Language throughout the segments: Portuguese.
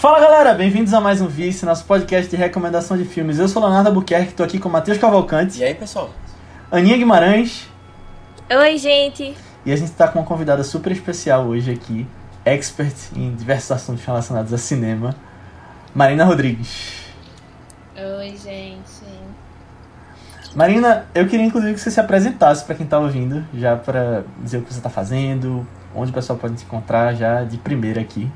Fala galera, bem-vindos a mais um Vice, nosso podcast de recomendação de filmes. Eu sou Leonardo Albuquerque, tô aqui com o Matheus Cavalcante. E aí, pessoal? Aninha Guimarães. Oi, gente. E a gente tá com uma convidada super especial hoje aqui, expert em diversos assuntos relacionados a cinema, Marina Rodrigues. Oi, gente. Marina, eu queria inclusive que você se apresentasse para quem tá ouvindo, já para dizer o que você tá fazendo, onde o pessoal pode te encontrar já de primeira aqui.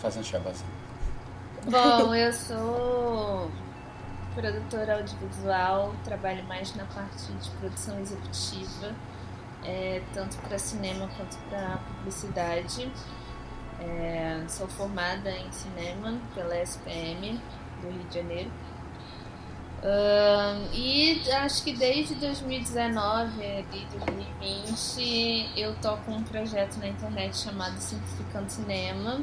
Fazendo chabaça. Bom, eu sou produtora audiovisual, trabalho mais na parte de produção executiva, é, tanto para cinema quanto para publicidade. É, sou formada em cinema pela SPM do Rio de Janeiro. Uh, e acho que desde 2019 e 2020 eu toco um projeto na internet chamado Simplificando Cinema,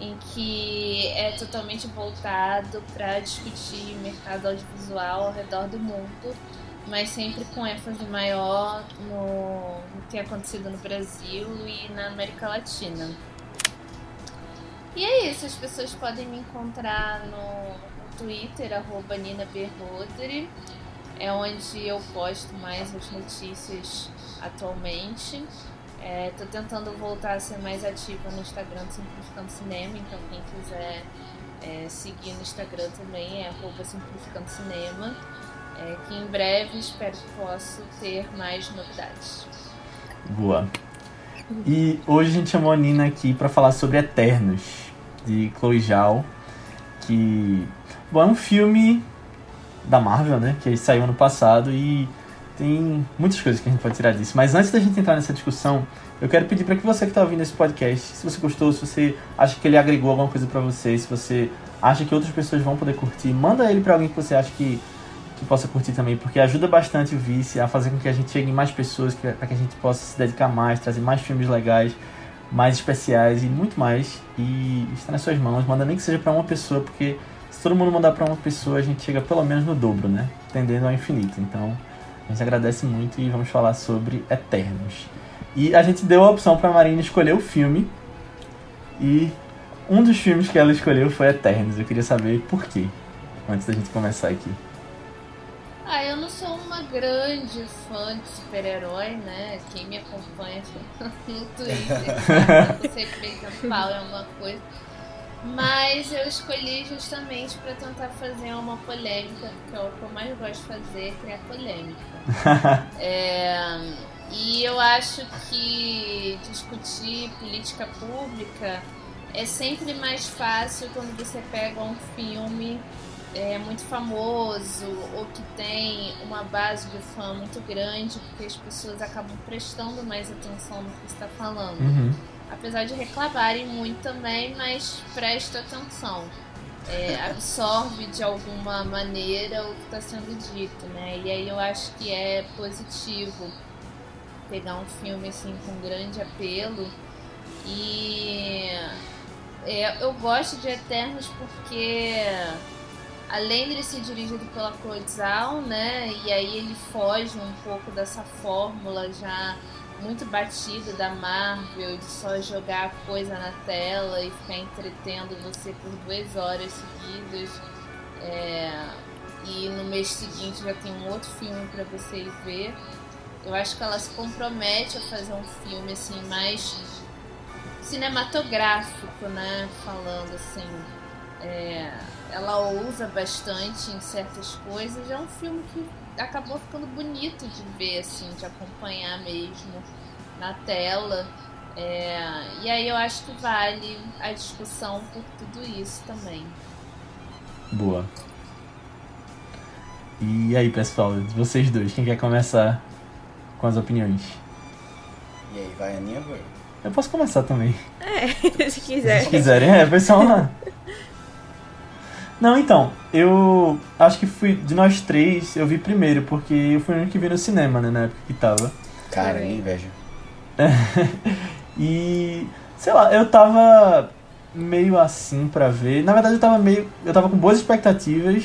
em que é totalmente voltado para discutir mercado audiovisual ao redor do mundo, mas sempre com ênfase maior no, no que tem acontecido no Brasil e na América Latina. E é isso, as pessoas podem me encontrar no Twitter, arroba Nina Berrodri, é onde eu posto mais as notícias atualmente. É, tentando voltar a ser mais ativa no Instagram do Simplificando Cinema, então quem quiser é, seguir no Instagram também é arroba Simplificando Cinema, é, que em breve espero que possa ter mais novidades. Boa. E hoje a gente chamou a Nina aqui para falar sobre Eternos, de Chloe Zhao, que bom, é um filme da Marvel, né, que saiu ano passado e tem muitas coisas que a gente pode tirar disso. Mas antes da gente entrar nessa discussão, eu quero pedir para que você que está ouvindo esse podcast, se você gostou, se você acha que ele agregou alguma coisa para você, se você acha que outras pessoas vão poder curtir, manda ele para alguém que você acha que, que possa curtir também, porque ajuda bastante o Vice a fazer com que a gente chegue em mais pessoas, para que a gente possa se dedicar mais, trazer mais filmes legais, mais especiais e muito mais. E está nas suas mãos. Manda nem que seja para uma pessoa, porque se todo mundo mandar para uma pessoa, a gente chega pelo menos no dobro, né? Tendendo ao infinito. Então gente agradece muito e vamos falar sobre Eternos. E a gente deu a opção para Marina escolher o filme. E um dos filmes que ela escolheu foi Eternos. Eu queria saber por quê, antes da gente começar aqui. Ah, eu não sou uma grande fã de super-herói, né? Quem me acompanha no Twitter eu sempre pau é uma coisa. Mas eu escolhi justamente para tentar fazer uma polêmica, que é o que eu mais gosto de fazer, que é a polêmica. é, e eu acho que discutir política pública é sempre mais fácil quando você pega um filme é, muito famoso ou que tem uma base de fã muito grande, porque as pessoas acabam prestando mais atenção no que está falando. Uhum apesar de reclamarem muito também, mas presta atenção. É, absorve de alguma maneira o que está sendo dito, né? E aí eu acho que é positivo pegar um filme assim com grande apelo e é, eu gosto de Eternos porque além de ele ser dirigido pela Chloe Zhao, né? E aí ele foge um pouco dessa fórmula já muito batido da Marvel, de só jogar coisa na tela e ficar entretendo você por duas horas seguidas. É, e no mês seguinte já tem um outro filme para você ver. Eu acho que ela se compromete a fazer um filme assim mais cinematográfico, né? Falando assim. É, ela ousa bastante em certas coisas. É um filme que acabou ficando bonito de ver, assim, de acompanhar mesmo na tela. É, e aí eu acho que vale a discussão por tudo isso também. Boa. E aí, pessoal, vocês dois, quem quer começar com as opiniões? E aí, vai a Aninha ou eu? posso começar também. É, se quiser. Se quiserem, é, pessoal lá. Não, então, eu acho que fui, de nós três, eu vi primeiro, porque eu fui o único que vi no cinema, né, na época que tava. Cara, inveja. e, sei lá, eu tava meio assim pra ver. Na verdade, eu tava meio. Eu tava com boas expectativas,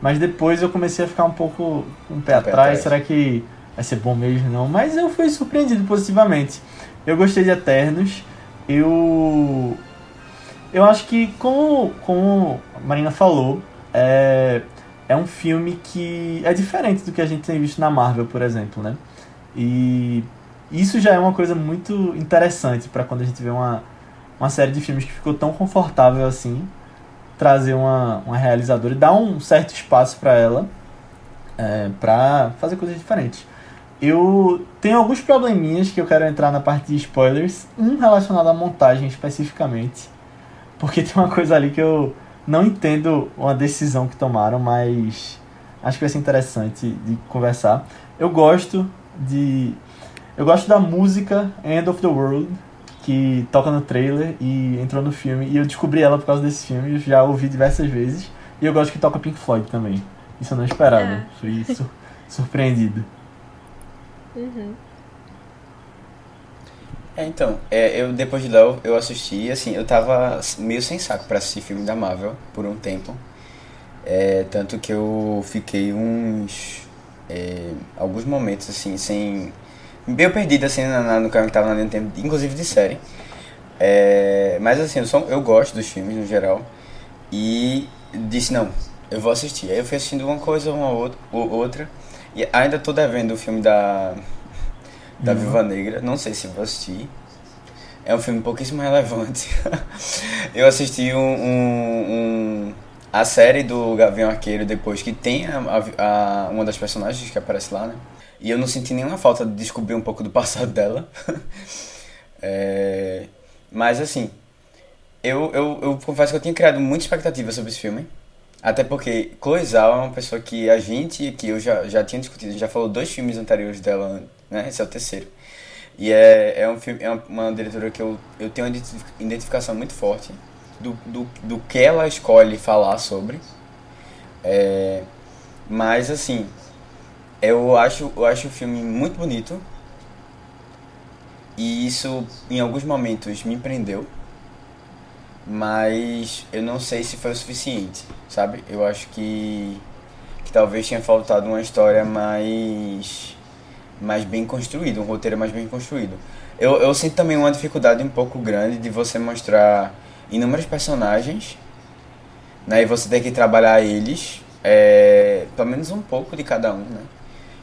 mas depois eu comecei a ficar um pouco com um pé, um atrás. pé atrás. Será que vai ser bom mesmo? Não. Mas eu fui surpreendido positivamente. Eu gostei de Eternos. Eu Eu acho que, como, como a Marina falou, é, é um filme que é diferente do que a gente tem visto na Marvel, por exemplo, né? E isso já é uma coisa muito interessante para quando a gente vê uma, uma série de filmes que ficou tão confortável assim, trazer uma, uma realizadora e dar um certo espaço para ela é, para fazer coisas diferentes. Eu tenho alguns probleminhas que eu quero entrar na parte de spoilers, um relacionado à montagem especificamente, porque tem uma coisa ali que eu não entendo uma decisão que tomaram, mas acho que vai ser interessante de conversar. Eu gosto de eu gosto da música End of the World que toca no trailer e entrou no filme e eu descobri ela por causa desse filme, já ouvi diversas vezes e eu gosto que toca Pink Floyd também. Isso eu não esperava, é. fui isso surpreendido. Uhum. É, então, é, eu depois de Léo, eu assisti, assim, eu tava meio sem saco para assistir filme da Marvel por um tempo. É, tanto que eu fiquei uns. É, alguns momentos, assim, sem. meio perdido, assim, na, na, no caminho que tava do tempo, inclusive de série. É, mas, assim, eu, eu gosto dos filmes no geral. E disse, não, eu vou assistir. Aí eu fui assistindo uma coisa, uma outra. outra e ainda tô devendo o filme da da uhum. Viva Negra. Não sei se vou assistir. É um filme pouquíssimo relevante. eu assisti um, um, um, a série do Gavião Arqueiro depois que tem a, a, a, uma das personagens que aparece lá, né? E eu não senti nenhuma falta de descobrir um pouco do passado dela. é, mas assim, eu, eu, eu confesso que eu tinha criado muita expectativa sobre esse filme. Até porque Chloe Zhao é uma pessoa que a gente, que eu já, já tinha discutido, já falou dois filmes anteriores dela né? Esse é o terceiro. E é, é, um filme, é uma diretora que eu, eu tenho uma identificação muito forte do, do, do que ela escolhe falar sobre. É, mas, assim, eu acho, eu acho o filme muito bonito. E isso, em alguns momentos, me prendeu. Mas eu não sei se foi o suficiente, sabe? Eu acho que, que talvez tenha faltado uma história mais mais bem construído, um roteiro mais bem construído. Eu, eu sinto também uma dificuldade um pouco grande de você mostrar inúmeros personagens, né, e você ter que trabalhar eles, é, pelo menos um pouco de cada um, né.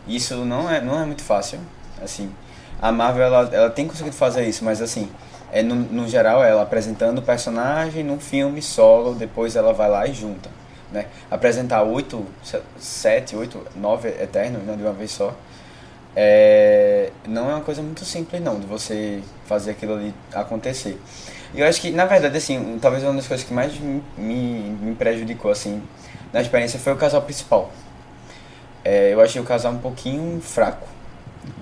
Isso não é, não é muito fácil, assim. A Marvel, ela, ela tem conseguido fazer isso, mas assim, é no, no geral ela apresentando o personagem num filme solo, depois ela vai lá e junta, né. Apresentar oito, sete, oito, nove Eternos, né, de uma vez só, é, não é uma coisa muito simples não, de você fazer aquilo ali acontecer. E eu acho que, na verdade, assim, talvez uma das coisas que mais me, me prejudicou, assim, na experiência foi o casal principal. É, eu achei o casal um pouquinho fraco.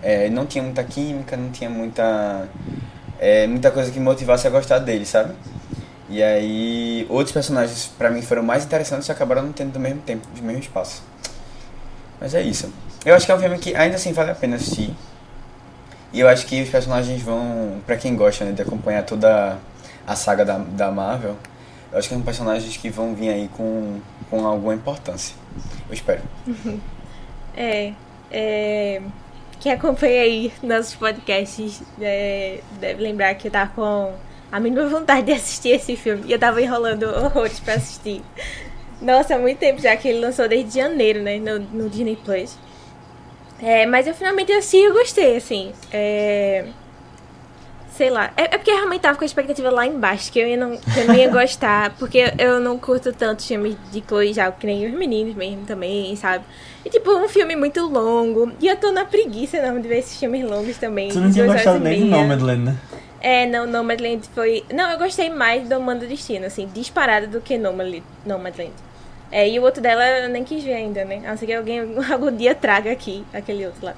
É, não tinha muita química, não tinha muita, é, muita coisa que motivasse a gostar dele, sabe? E aí, outros personagens, para mim, foram mais interessantes e acabaram não tendo do mesmo tempo, do mesmo espaço. Mas é isso. Eu acho que é um filme que ainda assim vale a pena assistir. E eu acho que os personagens vão, para quem gosta né, de acompanhar toda a saga da, da Marvel, eu acho que são personagens que vão vir aí com, com alguma importância. Eu espero. É, é. Quem acompanha aí nossos podcasts é, deve lembrar que eu tava com a mínima vontade de assistir esse filme. E eu tava enrolando horrores pra assistir. Nossa, há muito tempo já que ele lançou desde janeiro, né? No, no Disney Plus. É, mas eu finalmente assisti e gostei, assim. É... Sei lá. É, é, porque eu realmente tava com a expectativa lá embaixo, que eu, ia não, que eu não ia gostar, porque eu não curto tanto filmes de Chloe já, que nem os meninos mesmo também, sabe? E tipo, um filme muito longo. E eu tô na preguiça não de ver esses filmes longos também. Você não tinha gostado nem do Nomadland, né? É, não, Nomadland foi. Não, eu gostei mais do Mando Destino, assim, disparado do que Nomadland. É, e o outro dela eu nem quis ver ainda, né? A não ser que alguém algum dia traga aqui aquele outro lá.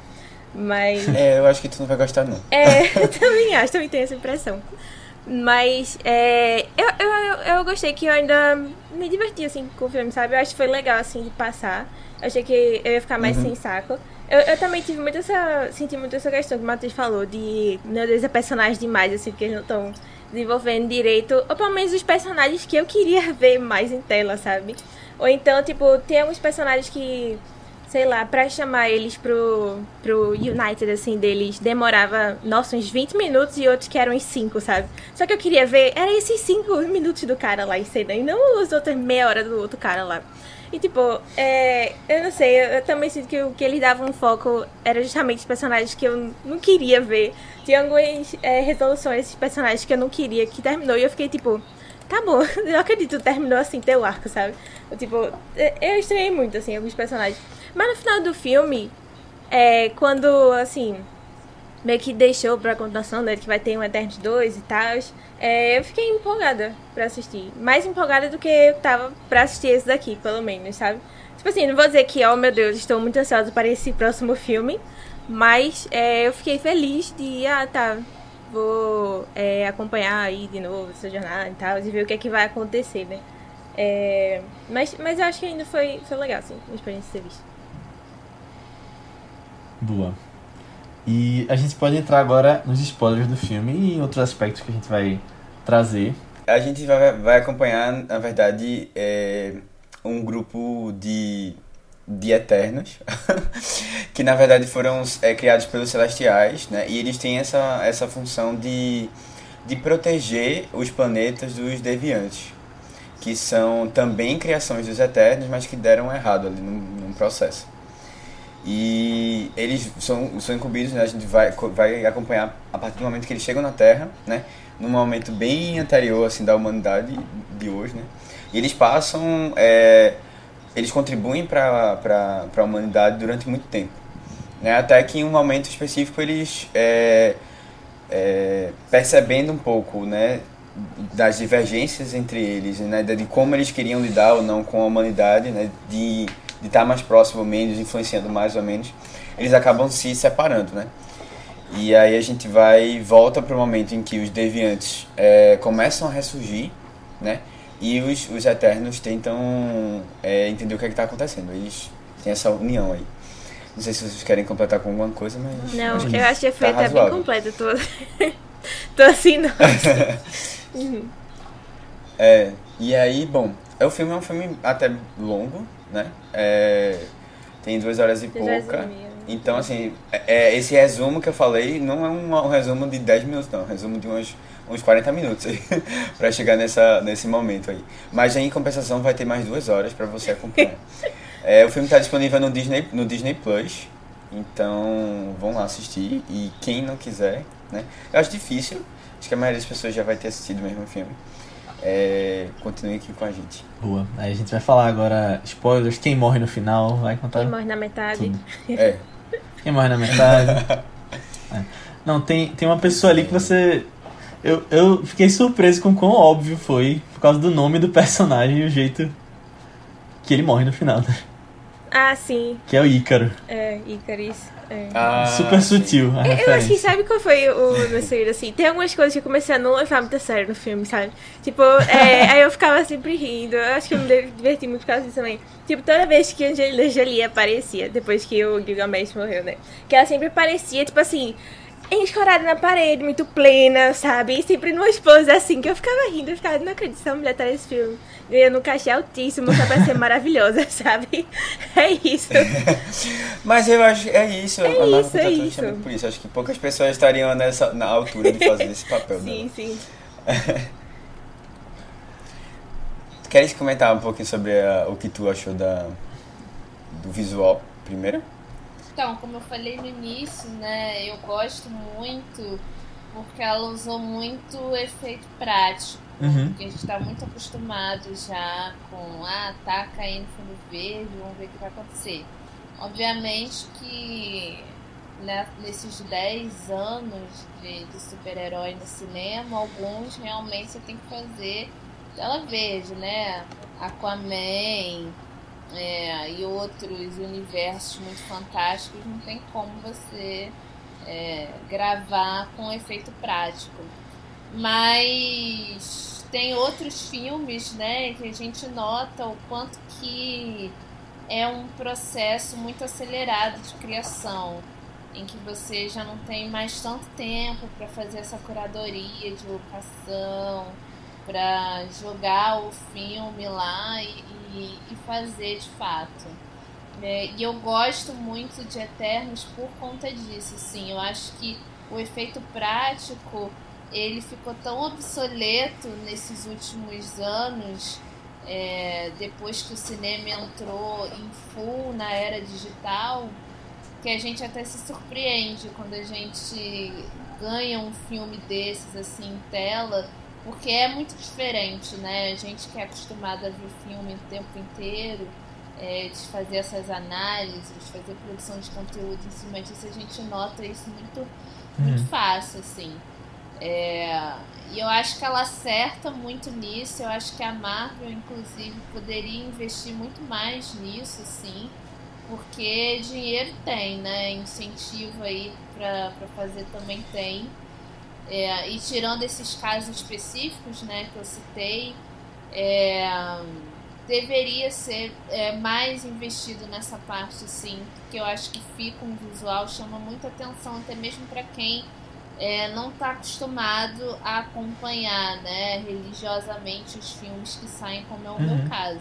Mas. É, eu acho que tu não vai gostar, não. É, eu também acho, também tenho essa impressão. Mas é, eu, eu, eu gostei que eu ainda me diverti assim com o filme, sabe? Eu acho que foi legal assim de passar. Eu achei que eu ia ficar mais uhum. sem saco. Eu, eu também tive muito essa. Senti muito essa questão que o Matheus falou de. Meu Deus, é personagem demais, assim, porque eles não estão desenvolvendo direito. Ou pelo menos os personagens que eu queria ver mais em tela, sabe? Ou então, tipo, tem alguns personagens que sei lá, pra chamar eles pro, pro United, assim, deles, demorava, nossa, uns 20 minutos e outros que eram uns 5, sabe? Só que eu queria ver, era esses 5 minutos do cara lá em cena, e não os outros meia hora do outro cara lá. E tipo, é, eu não sei, eu, eu, também sinto que o que eles davam foco era justamente os personagens que eu não queria ver. Tinha algumas é, resoluções desses personagens que eu não queria, que terminou, e eu fiquei tipo, tá bom, eu acredito, terminou assim teu arco, sabe? Eu, tipo, eu estranhei muito, assim, alguns personagens. Mas no final do filme, é, quando, assim, meio que deixou pra continuação, né, que vai ter um Eternos 2 e tal, é, eu fiquei empolgada pra assistir. Mais empolgada do que eu tava pra assistir esse daqui, pelo menos, sabe? Tipo assim, não vou dizer que, oh meu Deus, estou muito ansiosa para esse próximo filme, mas é, eu fiquei feliz de, ah, tá, vou é, acompanhar aí de novo essa jornada e tal, e ver o que é que vai acontecer, né? É, mas, mas eu acho que ainda foi, foi legal, assim, uma experiência de ter visto. Boa. E a gente pode entrar agora nos spoilers do filme e em outros aspectos que a gente vai trazer. A gente vai, vai acompanhar, na verdade, é, um grupo de, de Eternos, que na verdade foram é, criados pelos Celestiais, né? E eles têm essa, essa função de, de proteger os planetas dos Deviantes, que são também criações dos Eternos, mas que deram errado ali num, num processo. E eles são, são incumbidos, né? A gente vai, vai acompanhar a partir do momento que eles chegam na Terra, né? Num momento bem anterior, assim, da humanidade de hoje, né? E eles passam... É, eles contribuem para a humanidade durante muito tempo. Né? Até que em um momento específico eles... É, é, percebendo um pouco, né? Das divergências entre eles, né? De como eles queriam lidar ou não com a humanidade, né? De de estar mais próximo ou menos, influenciando mais ou menos, eles acabam se separando, né? E aí a gente vai volta para o momento em que os deviantes é, começam a ressurgir, né? E os, os eternos tentam é, entender o que é está acontecendo. Eles têm essa união aí. Não sei se vocês querem completar com alguma coisa, mas. Não, eu acho que a feita tá é bem completa. Tô, tô assim, não. uhum. É, e aí, bom, o filme é um filme até longo, né? É, tem duas horas e pouca. Então, assim, é, é, esse resumo que eu falei não é um, um resumo de 10 minutos, não. É um resumo de uns, uns 40 minutos aí, pra chegar nessa, nesse momento aí. Mas em compensação vai ter mais duas horas para você acompanhar. é, o filme está disponível no Disney, no Disney Plus. Então, vão lá assistir. E quem não quiser, né? Eu acho difícil. Acho que a maioria das pessoas já vai ter assistido mesmo o filme é, continue aqui com a gente. Boa. Aí a gente vai falar agora spoilers, quem morre no final, vai contar. Quem morre na metade. Tudo. É. Quem morre na metade. é. Não, tem, tem uma pessoa ali que você. Eu, eu fiquei surpreso com quão óbvio foi, por causa do nome do personagem e o jeito que ele morre no final. Né? Ah, sim. Que é o Ícaro. É, Ícaris. É. Ah, Super sim. sutil. A eu, eu acho que sabe qual foi o meu assim? Tem algumas coisas que eu comecei a não levar muito a sério no filme, sabe? Tipo, é, aí eu ficava sempre rindo. Eu acho que eu me diverti muito por causa disso também. Tipo, toda vez que a Angelina Jolie aparecia, depois que o Gilgamesh morreu, né? Que ela sempre aparecia, tipo assim, escorada na parede, muito plena, sabe? E sempre numa esposa assim, que eu ficava rindo, eu ficava, não acredito, essa mulher tá nesse filme. Ganhando um cachê altíssimo só pra ser maravilhosa, sabe? É isso. Mas eu acho é isso. É a isso, é isso. Por isso, acho que poucas pessoas estariam nessa, na altura de fazer esse papel. sim, sim. Queres comentar um pouquinho sobre a, o que tu achou da, do visual primeiro? Então, como eu falei no início, né, eu gosto muito porque ela usou muito efeito prático. Uhum. Porque a gente está muito acostumado já com, ah, tá caindo fundo verde, vamos ver o que vai acontecer. Obviamente que né, nesses 10 anos de, de super-herói no cinema, alguns realmente você tem que fazer tela verde, né? Aquaman, é, e outros universos muito fantásticos, não tem como você é, gravar com efeito prático. Mas tem outros filmes, né, que a gente nota o quanto que é um processo muito acelerado de criação, em que você já não tem mais tanto tempo para fazer essa curadoria de locação, para jogar o filme lá e, e, fazer de fato. É, e eu gosto muito de Eternos por conta disso, assim. Eu acho que o efeito prático ele ficou tão obsoleto nesses últimos anos, é, depois que o cinema entrou em full na era digital, que a gente até se surpreende quando a gente ganha um filme desses assim em tela, porque é muito diferente, né? A gente que é acostumado a ver filme o tempo inteiro, é, de fazer essas análises, de fazer produção de conteúdo em cima disso, a gente nota isso muito, muito uhum. fácil, assim. É, e eu acho que ela acerta muito nisso. Eu acho que a Marvel, inclusive, poderia investir muito mais nisso, sim, porque dinheiro tem, né? Incentivo aí para fazer também tem. É, e tirando esses casos específicos, né, que eu citei, é, deveria ser é, mais investido nessa parte, sim, porque eu acho que fica um visual chama muita atenção, até mesmo para quem é, não está acostumado a acompanhar né, religiosamente os filmes que saem, como é o uhum. meu caso.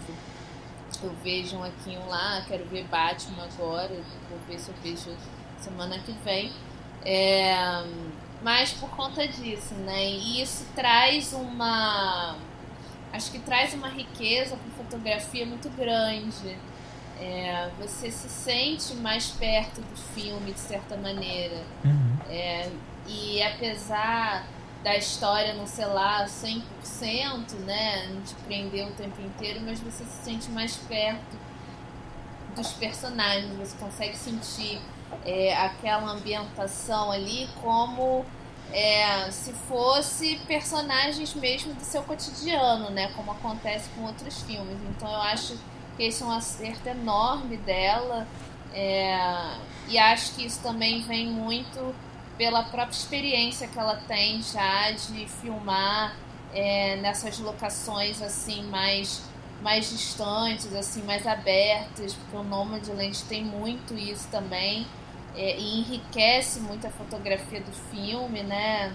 Eu vejo um aqui um lá, quero ver Batman agora, vou ver se eu vejo semana que vem. É, mas por conta disso, né? E isso traz uma. Acho que traz uma riqueza para fotografia muito grande. É, você se sente mais perto do filme, de certa maneira. Uhum. É, e apesar da história não ser lá 100%, né, não te prender o tempo inteiro, mas você se sente mais perto dos personagens, você consegue sentir é, aquela ambientação ali como é, se fosse personagens mesmo do seu cotidiano, né, como acontece com outros filmes. Então eu acho que esse é um acerto enorme dela. É, e acho que isso também vem muito pela própria experiência que ela tem já de filmar é, nessas locações assim mais mais distantes, assim mais abertas, porque o Nomadland tem muito isso também é, e enriquece muito a fotografia do filme, né?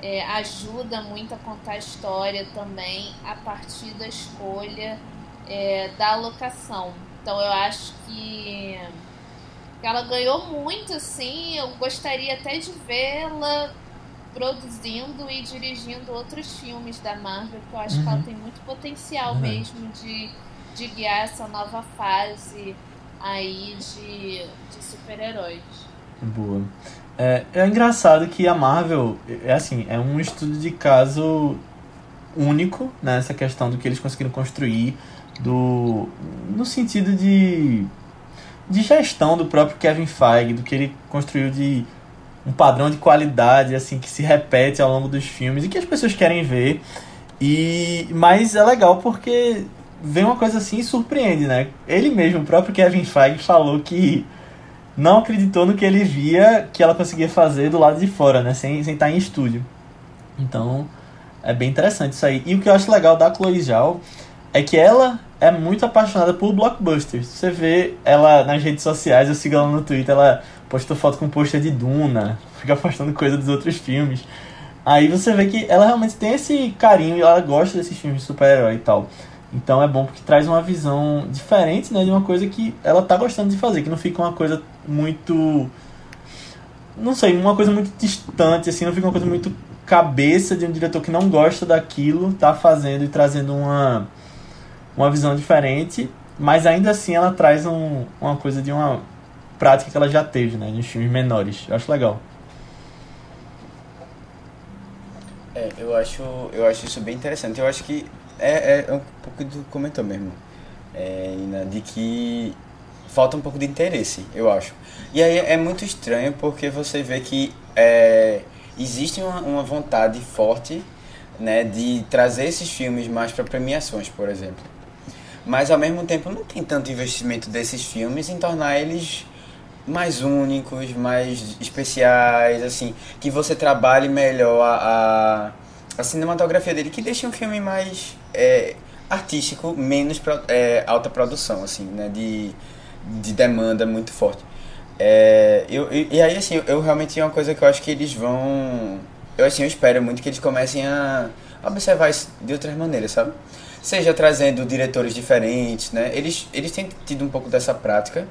É, ajuda muito a contar a história também a partir da escolha é, da locação. Então eu acho que ela ganhou muito, assim. Eu gostaria até de vê-la produzindo e dirigindo outros filmes da Marvel, que eu acho uhum. que ela uhum. tem muito potencial uhum. mesmo de, de guiar essa nova fase aí de, de super-heróis. Boa. É, é engraçado que a Marvel, é assim, é um estudo de caso único nessa questão do que eles conseguiram construir do no sentido de de gestão do próprio Kevin Feige, do que ele construiu de um padrão de qualidade assim que se repete ao longo dos filmes e que as pessoas querem ver. E mas é legal porque vem uma coisa assim e surpreende, né? Ele mesmo, o próprio Kevin Feige falou que não acreditou no que ele via que ela conseguia fazer do lado de fora, né? Sem, sem estar em estúdio. Então, é bem interessante isso aí. E o que eu acho legal da Chloe Zhao é que ela é muito apaixonada por blockbusters. Você vê ela nas redes sociais, eu sigo ela no Twitter, ela postou foto com pôster de Duna, fica postando coisa dos outros filmes. Aí você vê que ela realmente tem esse carinho ela gosta desses filmes de super-herói e tal. Então é bom porque traz uma visão diferente, né, de uma coisa que ela tá gostando de fazer, que não fica uma coisa muito não sei, uma coisa muito distante assim, não fica uma coisa muito cabeça de um diretor que não gosta daquilo, tá fazendo e trazendo uma uma visão diferente, mas ainda assim ela traz um, uma coisa de uma prática que ela já teve, né, nos filmes menores. Eu acho legal. É, eu acho, eu acho isso bem interessante. Eu acho que é, é um pouco do comentou mesmo, é, de que falta um pouco de interesse, eu acho. E aí é muito estranho porque você vê que é, existe uma, uma vontade forte né, de trazer esses filmes mais para premiações, por exemplo mas ao mesmo tempo não tem tanto investimento desses filmes em tornar eles mais únicos, mais especiais, assim, que você trabalhe melhor a, a, a cinematografia dele, que deixe um filme mais é, artístico, menos pro, é, alta produção, assim, né, de, de demanda muito forte. É, eu, e aí, assim, eu realmente é uma coisa que eu acho que eles vão... Eu, assim, eu espero muito que eles comecem a observar isso de outras maneiras, sabe? seja trazendo diretores diferentes, né? Eles, eles têm tido um pouco dessa prática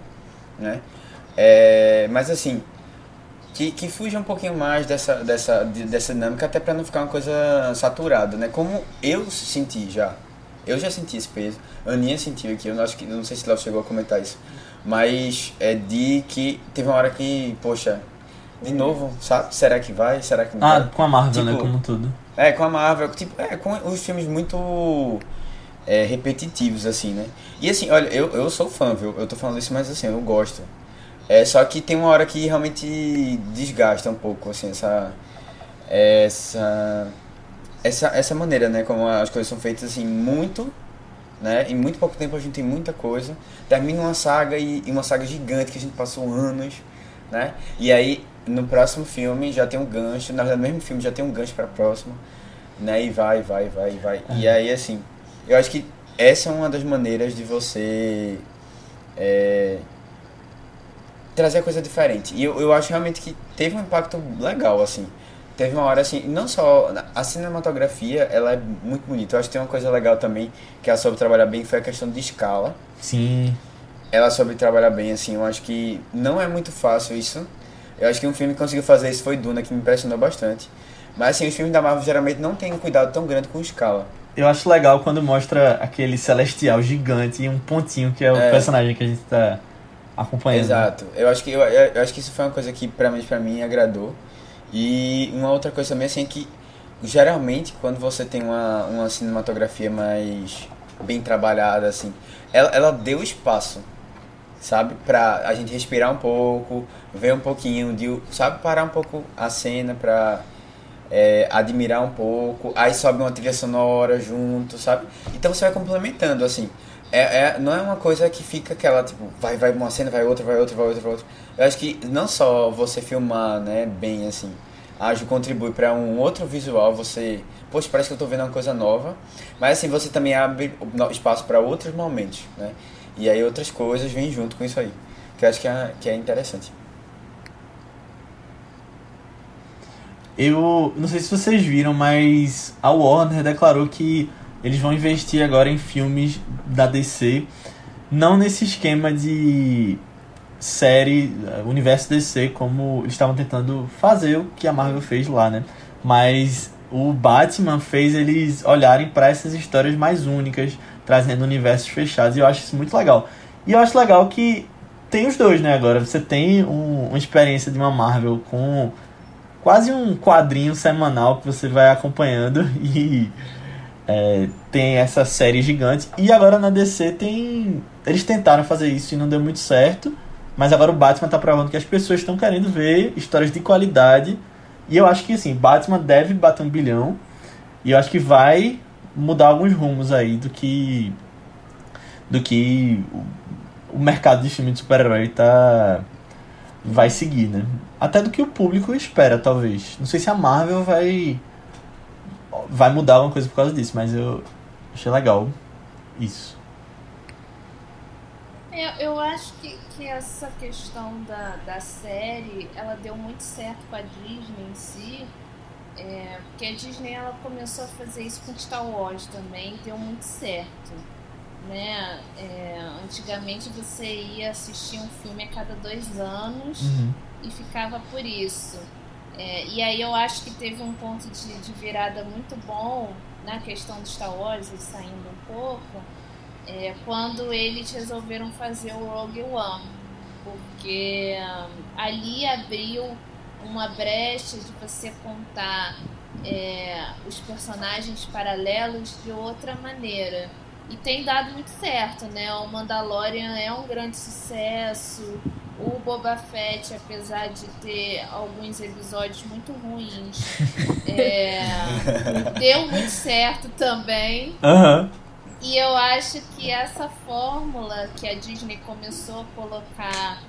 né? É, mas assim, que, que fuja um pouquinho mais dessa, dessa, dessa dinâmica, até para não ficar uma coisa saturada, né? Como eu senti já. Eu já senti esse peso. A Aninha sentiu aqui, eu não, acho que, não sei se ela chegou a comentar isso. Mas é de que teve uma hora que, poxa, de novo, sabe? Será que vai? Será que não ah, vai? com a Marvel, né? Tipo, Como tudo. É, com a Marvel, tipo, é, com os filmes muito é, repetitivos, assim, né? E assim, olha, eu, eu sou fã, viu? Eu tô falando isso, mas assim, eu gosto. É, só que tem uma hora que realmente desgasta um pouco, assim, essa. Essa. Essa, essa maneira, né? Como as coisas são feitas, assim, muito. Né? Em muito pouco tempo a gente tem muita coisa. Termina uma saga e, e uma saga gigante que a gente passou anos, né? E aí, no próximo filme já tem um gancho. Na verdade, no mesmo filme já tem um gancho pra próximo. Né? E vai, vai, vai, vai. E aí, assim, eu acho que essa é uma das maneiras de você. É, trazer coisa diferente. E eu, eu acho realmente que teve um impacto legal, assim. Teve uma hora, assim, não só a cinematografia, ela é muito bonita. Eu acho que tem uma coisa legal também, que ela soube trabalhar bem, foi a questão de escala. Sim. Ela soube trabalhar bem, assim, eu acho que não é muito fácil isso. Eu acho que um filme que conseguiu fazer isso foi Duna, que me impressionou bastante. Mas, assim, os filmes da Marvel geralmente não têm um cuidado tão grande com escala. Eu acho legal quando mostra aquele celestial gigante e um pontinho que é o É. personagem que a gente tá acompanhando. Exato. Eu acho que eu, eu acho que isso foi uma coisa que pra mim, pra mim agradou. E uma outra coisa também assim é que geralmente quando você tem uma, uma cinematografia mais bem trabalhada assim, ela, ela deu espaço, sabe, pra a gente respirar um pouco, ver um pouquinho de, sabe, parar um pouco a cena pra é, admirar um pouco, aí sobe uma trilha sonora junto, sabe? Então você vai complementando, assim. É, é, não é uma coisa que fica aquela, tipo, vai, vai uma cena, vai outra, vai outra, vai outra, vai outra. Eu acho que não só você filmar, né, bem, assim, ágil contribui para um outro visual, você, poxa, parece que eu tô vendo uma coisa nova, mas assim, você também abre espaço para outros momentos, né? E aí outras coisas vêm junto com isso aí, que eu acho que é, que é interessante. Eu não sei se vocês viram, mas a Warner declarou que eles vão investir agora em filmes da DC, não nesse esquema de série, eh, universo DC, como eles estavam tentando fazer o que a Marvel fez lá, né? Mas o Batman fez eles olharem para essas histórias mais únicas, trazendo universos fechados, e eu acho isso muito legal. E eu acho legal que tem os dois, né? Agora você tem um- uma experiência de uma Marvel com quase um quadrinho semanal que você vai acompanhando e é, tem essa série gigante. E agora na DC tem. Eles tentaram fazer isso e não deu muito certo. Mas agora o Batman tá provando que as pessoas estão querendo ver histórias de qualidade. E eu acho que assim, Batman deve bater um bilhão. E eu acho que vai mudar alguns rumos aí do que. Do que o, mercado de filme de super-herói tá. Vai seguir, né? Até do que o público espera, talvez. Não sei se a Marvel vai. Vai mudar alguma coisa por causa disso, mas eu achei legal isso. É, eu acho que, que essa questão da, da série, ela deu muito certo com a Disney em si, é, porque a Disney ela começou a fazer isso com Star Wars também, deu muito certo. Né? É, antigamente você ia assistir um filme a cada dois anos Uhum. e ficava por isso. É, e aí eu acho que teve um ponto de, de virada muito bom na questão do Star Wars, saindo um pouco, é, quando eles resolveram fazer o Rogue One. Porque hum, ali abriu uma brecha de você contar é, os personagens paralelos de outra maneira. E tem dado muito certo, né? O Mandalorian é um grande sucesso. O Boba Fett, apesar de ter alguns episódios muito ruins, é, deu muito certo também. Aham. E eu acho que essa fórmula que a Disney começou a colocar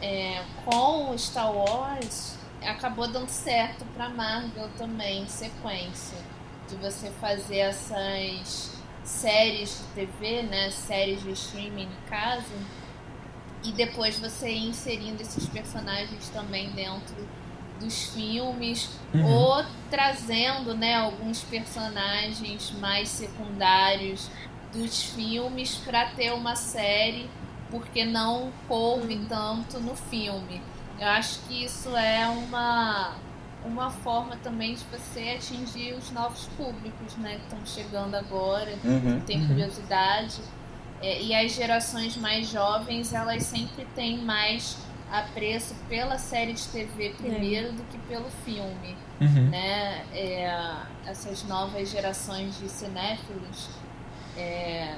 é, com o Star Wars acabou dando certo para Marvel também, em sequência. De você fazer essas séries de TV, né? Séries de streaming no caso. E depois você ir inserindo esses personagens também dentro dos filmes Uhum. ou trazendo né, alguns personagens mais secundários dos filmes para ter uma série porque não coube tanto no filme. Eu acho que isso é uma, uma forma também de você atingir os novos públicos, né? Que estão chegando agora, Uhum. que tem curiosidade. É, e as gerações mais jovens, elas sempre têm mais apreço pela série de TV primeiro do que pelo filme Uhum. né? É, essas novas gerações de cinéfilos é,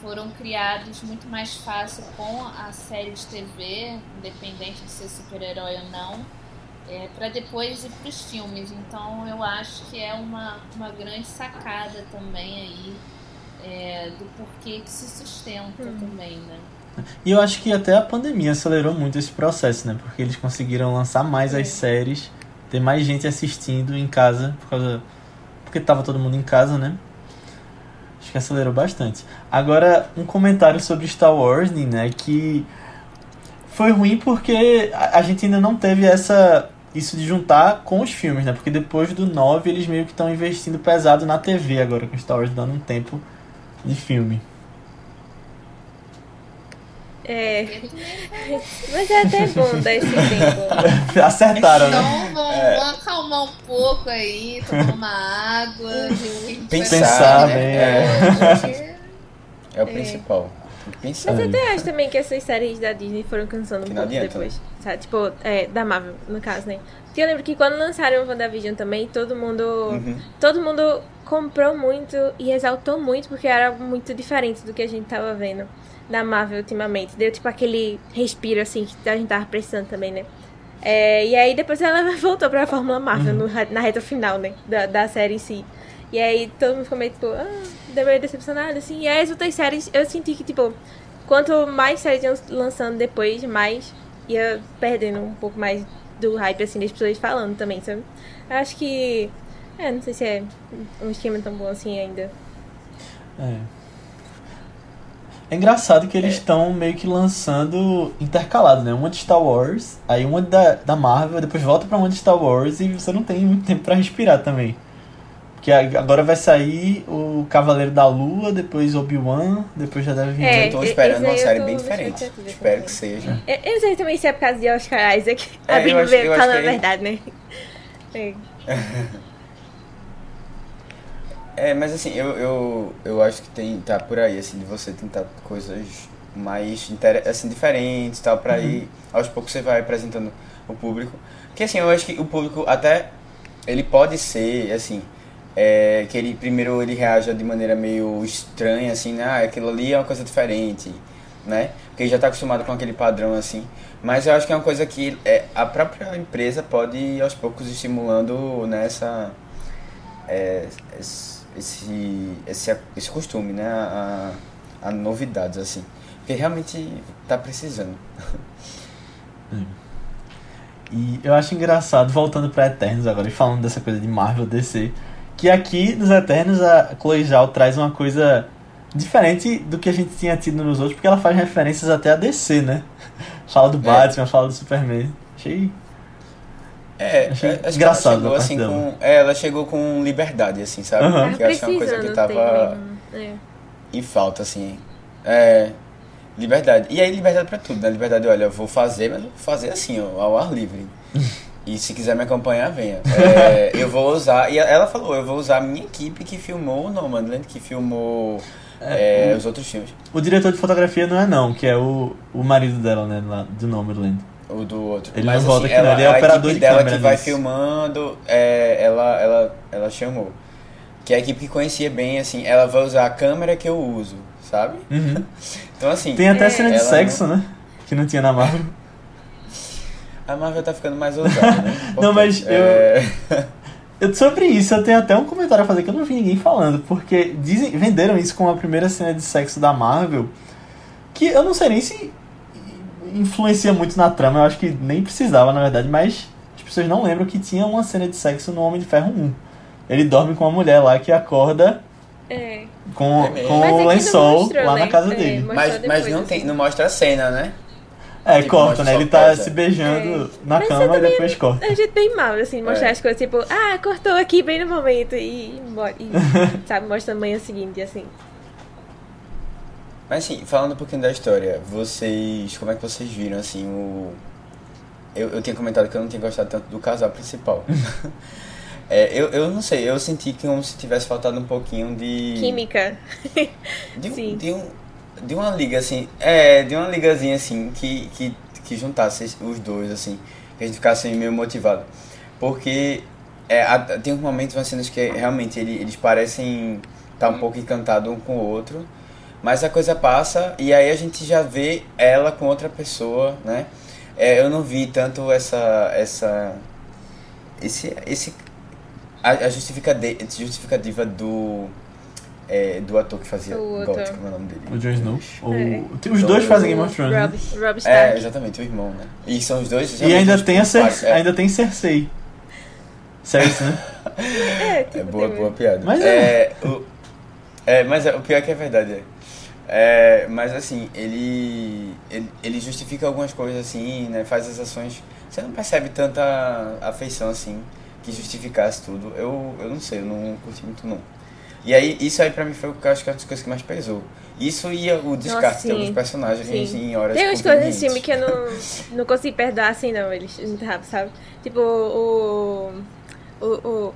foram criados muito mais fácil com a série de TV, independente de ser super-herói ou não, é, para depois ir para os filmes. Então eu acho que é uma, uma grande sacada também aí é, do porquê que se sustenta também, né? E eu acho que até a pandemia acelerou muito esse processo, né? Porque eles conseguiram lançar mais É. as séries, ter mais gente assistindo em casa, por causa. Porque tava todo mundo em casa, né? Acho que acelerou bastante. Agora, um comentário sobre Star Wars, né? Que foi ruim porque a a gente ainda não teve essa. Isso de juntar com os filmes, né? Porque depois do 9 eles meio que estão investindo pesado na TV agora, com Star Wars dando um tempo de filme. É. Mas é até bom dar esse tempo. Acertaram, né? Então vamos, É. vamos acalmar um pouco aí, tomar uma água, Pensar, Pensar fazer bem, depois, porque- É o principal. Mas eu até acho também que essas séries da Disney foram cansando um pouco adianta, depois. Sabe? Tipo, é, da Marvel, no caso, né? Porque eu lembro que quando lançaram o WandaVision também, todo mundo. Uhum. Todo mundo comprou muito e exaltou muito, porque era muito diferente do que a gente tava vendo na Marvel ultimamente. Deu tipo aquele respiro assim que a gente tava precisando também, né? É, e aí depois ela voltou pra Fórmula Marvel no- na reta final, né? Da, da série em si. E aí todo mundo ficou meio tipo, ah, deu meio decepcionado, assim. E aí as outras séries, eu senti que, tipo, quanto mais séries iam lançando depois, mais ia perdendo um pouco mais do hype, assim, das pessoas falando também, sabe? Eu acho que. É, não sei se é um esquema tão bom assim ainda. É. É engraçado que eles estão meio que lançando intercalado, né? Uma de Star Wars, aí uma da, da Marvel, depois volta pra uma de Star Wars e você não tem muito tempo pra respirar também. Porque a- agora vai sair o Cavaleiro da Lua, depois Obi-Wan, depois já deve vir. É, Eu tô esperando uma série tô bem diferente. Espero também. que seja. Eu, eu não sei também se é por causa de Oscar Isaac. É, ver- eu acho falando a que é- verdade, né? É. É, mas assim, eu, eu, eu acho que tem, tá por aí, assim, de você tentar coisas mais assim, diferentes tal, pra ir, aos poucos você vai apresentando o público. Porque assim, eu acho que o público até, ele pode ser, assim, é, que ele primeiro ele reaja de maneira meio estranha, assim, né, ah, aquilo ali é uma coisa diferente, né, porque ele já tá acostumado com aquele padrão, assim. Mas eu acho que é uma coisa que é, a própria empresa pode aos poucos estimulando nessa é, esse, esse, esse, costume, né? A, a novidades, assim. Porque realmente tá precisando. E eu acho engraçado, voltando pra Eternos agora, e falando dessa coisa de Marvel DC, que aqui nos Eternos a Chloe Zhao traz uma coisa diferente do que a gente tinha tido nos outros, porque ela faz referências até a DC, né? Fala do Batman, fala do Superman. Achei. É, Achei é, acho engraçado ela chegou, assim, com, é, ela chegou com liberdade, assim, sabe? Aham. Tava Que eu acho que é uma coisa que tava mesmo. É. em falta, assim. É, liberdade. E aí, liberdade pra tudo, né? Liberdade, olha, eu vou fazer, mas eu vou fazer assim, ó, ao ar livre. E se quiser me acompanhar, venha. É, eu vou usar, e ela falou, eu vou usar a minha equipe que filmou o Nomadland, que filmou É, é, os outros filmes. O diretor de fotografia não é não, que é o, o marido dela, né? Lá do Nomadland. O do outro. Ele Mas não volta assim, aqui, não, ela, ele é a operador de dela câmera que vai nisso. filmando, é, ela, ela, ela chamou. Que é a equipe que conhecia bem, assim, ela vai usar a câmera que eu uso, sabe? Uhum. Então assim, Tem até É. cena de sexo, né? Que não tinha na Marvel. A Marvel tá ficando mais ousada, né? Não, mas. É, Eu, sobre isso, eu tenho até um comentário a fazer que eu não vi ninguém falando, porque dizem, venderam isso como a primeira cena de sexo da Marvel, que eu não sei nem se influencia muito na trama, eu acho que nem precisava, na verdade, mas as pessoas não lembram que tinha uma cena de sexo no Homem de Ferro 1. Ele dorme com uma mulher lá que acorda É. com, É com Mas o não lençol mostrou, lá né? na casa É, dele. mas, mas não, assim. tem, não mostra a cena, né? É, Tipo, corta, né? Ele tá se beijando na Mas cama e depois corta. É um jeito bem mal, assim, mostrar É. as coisas, tipo, ah, cortou aqui bem no momento e, embora- e sabe, mostra amanhã seguinte, assim. Mas assim, falando um pouquinho da história, vocês. Como é que vocês viram assim o. Eu, eu tinha comentado que eu não tinha gostado tanto do casal principal. é, eu, eu não sei, eu senti que como se tivesse faltado um pouquinho de. Química. De, Sim. de, um, de uma liga assim. É, de uma ligazinha assim que, que, que juntasse os dois, assim. Que a gente ficasse meio motivado. Porque é, a- tem uns momentos, umas cenas que realmente ele- eles parecem estar um pouco encantados um com o outro. Mas a coisa passa e aí a gente já vê ela com outra pessoa, né? É, eu não vi tanto essa. essa esse, esse a, a justificativa do. É, do ator que fazia O. Gothic, como é o nome dele? O Jon Snow. Ou- É. Os dois fazem Game of Thrones. né? Rob, Rob É, Stark. exatamente, o irmão, né? E são os dois. E ainda tem, a Cer é, ainda tem Cersei. Cersei, né? É, tipo, É boa, boa piada. Mas é. o, é, mas é, o pior é que é verdade. É. É, mas assim, ele, ele ele justifica algumas coisas assim, né? Faz as ações. Você não percebe tanta afeição assim que justificasse tudo. Eu, eu não sei, eu não curti muito não. E aí, isso aí pra mim foi o que eu acho que é uma das coisas que mais pesou. Isso e o descarte sim. de alguns personagens Sim. em horas Tem umas coisas nesse filme convenientes. que eu não, não consigo perdoar assim, não. Eles rápido, sabe? Tipo, o. O. o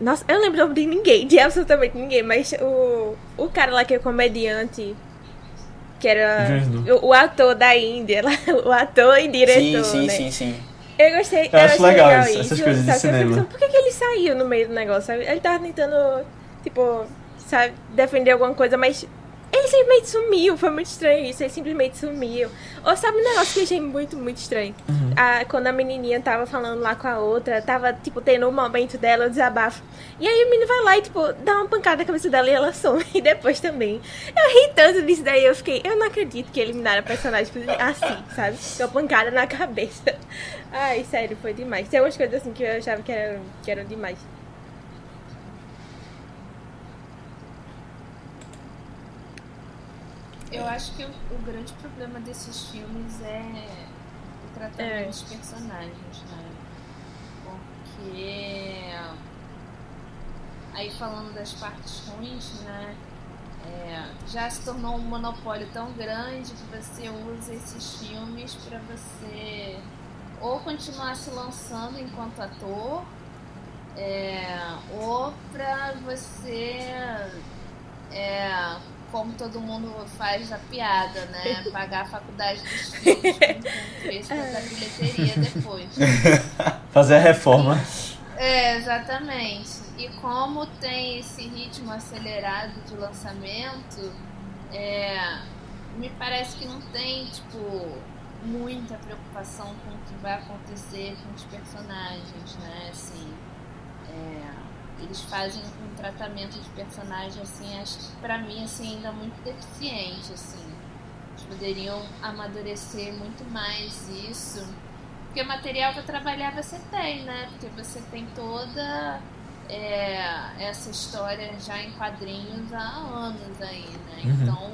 nossa, eu não lembro de ninguém, de absolutamente ninguém, mas o. O cara lá que é comediante. Que era o, o ator da Índia, lá, o ator e diretor. Sim, sim, né? sim, sim. Eu gostei, Eu acho achei legal legal, isso, essas coisas de? Eu cinema. pensando, por que, que ele saiu no meio do negócio? Sabe? Ele tava tentando, tipo, sabe, defender alguma coisa, mas ele simplesmente sumiu. Foi muito estranho isso, ele simplesmente sumiu. Ou sabe um negócio que eu achei muito, muito estranho? Uhum. A, quando a menininha tava falando lá com a outra, tava, tipo, tendo um momento dela, um desabafo. E aí o menino vai lá e, tipo, dá uma pancada na cabeça dela e ela some. E depois também. Eu ri tanto disso daí, eu fiquei, eu não acredito que eliminaram a personagem assim, sabe? Uma pancada na cabeça. Ai, sério, foi demais. Tem umas coisas assim que eu achava que eram, que eram demais. Eu acho que o, o grande problema desses filmes é o tratamento É. dos personagens, né? Porque aí falando das partes ruins, né? é, já se tornou um monopólio tão grande que você usa esses filmes para você ou continuar se lançando enquanto ator, é, ou para você é, como todo mundo faz a piada, né? Pagar a faculdade dos filhos com com preço da bilheteria depois. Fazer a reforma. É, exatamente. E como tem esse ritmo acelerado de lançamento, é, me parece que não tem, tipo, muita preocupação com o que vai acontecer com os personagens, né? Assim, é, eles fazem um tratamento de personagem, assim, acho que pra mim, assim, ainda muito deficiente, assim. Eles poderiam amadurecer muito mais isso. Porque o material para trabalhar você tem, né? Porque você tem toda é, essa história já em quadrinhos há anos aí, né? Uhum. Então,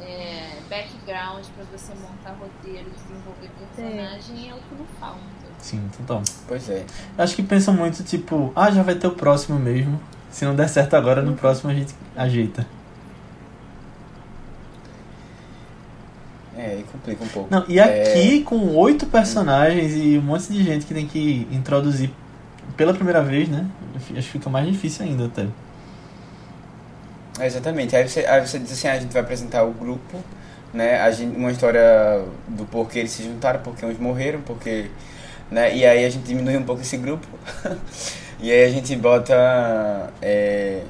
é, background para você montar roteiro, desenvolver personagem é o que não falta. Sim, total. Pois é. Eu acho que pensa muito, tipo, ah, já vai ter o próximo mesmo. Se não der certo agora, no próximo a gente ajeita. É, aí complica um pouco. Não, e É, aqui, com oito personagens e um monte de gente que tem que introduzir pela primeira vez, né? Acho que fica mais difícil ainda até. É, exatamente. Aí você, aí você diz assim, ah, a gente vai apresentar o grupo, né? A gente, uma história do porquê eles se juntaram, porque uns morreram, porque. Né? E aí a gente diminui um pouco esse grupo. e aí a gente bota. É,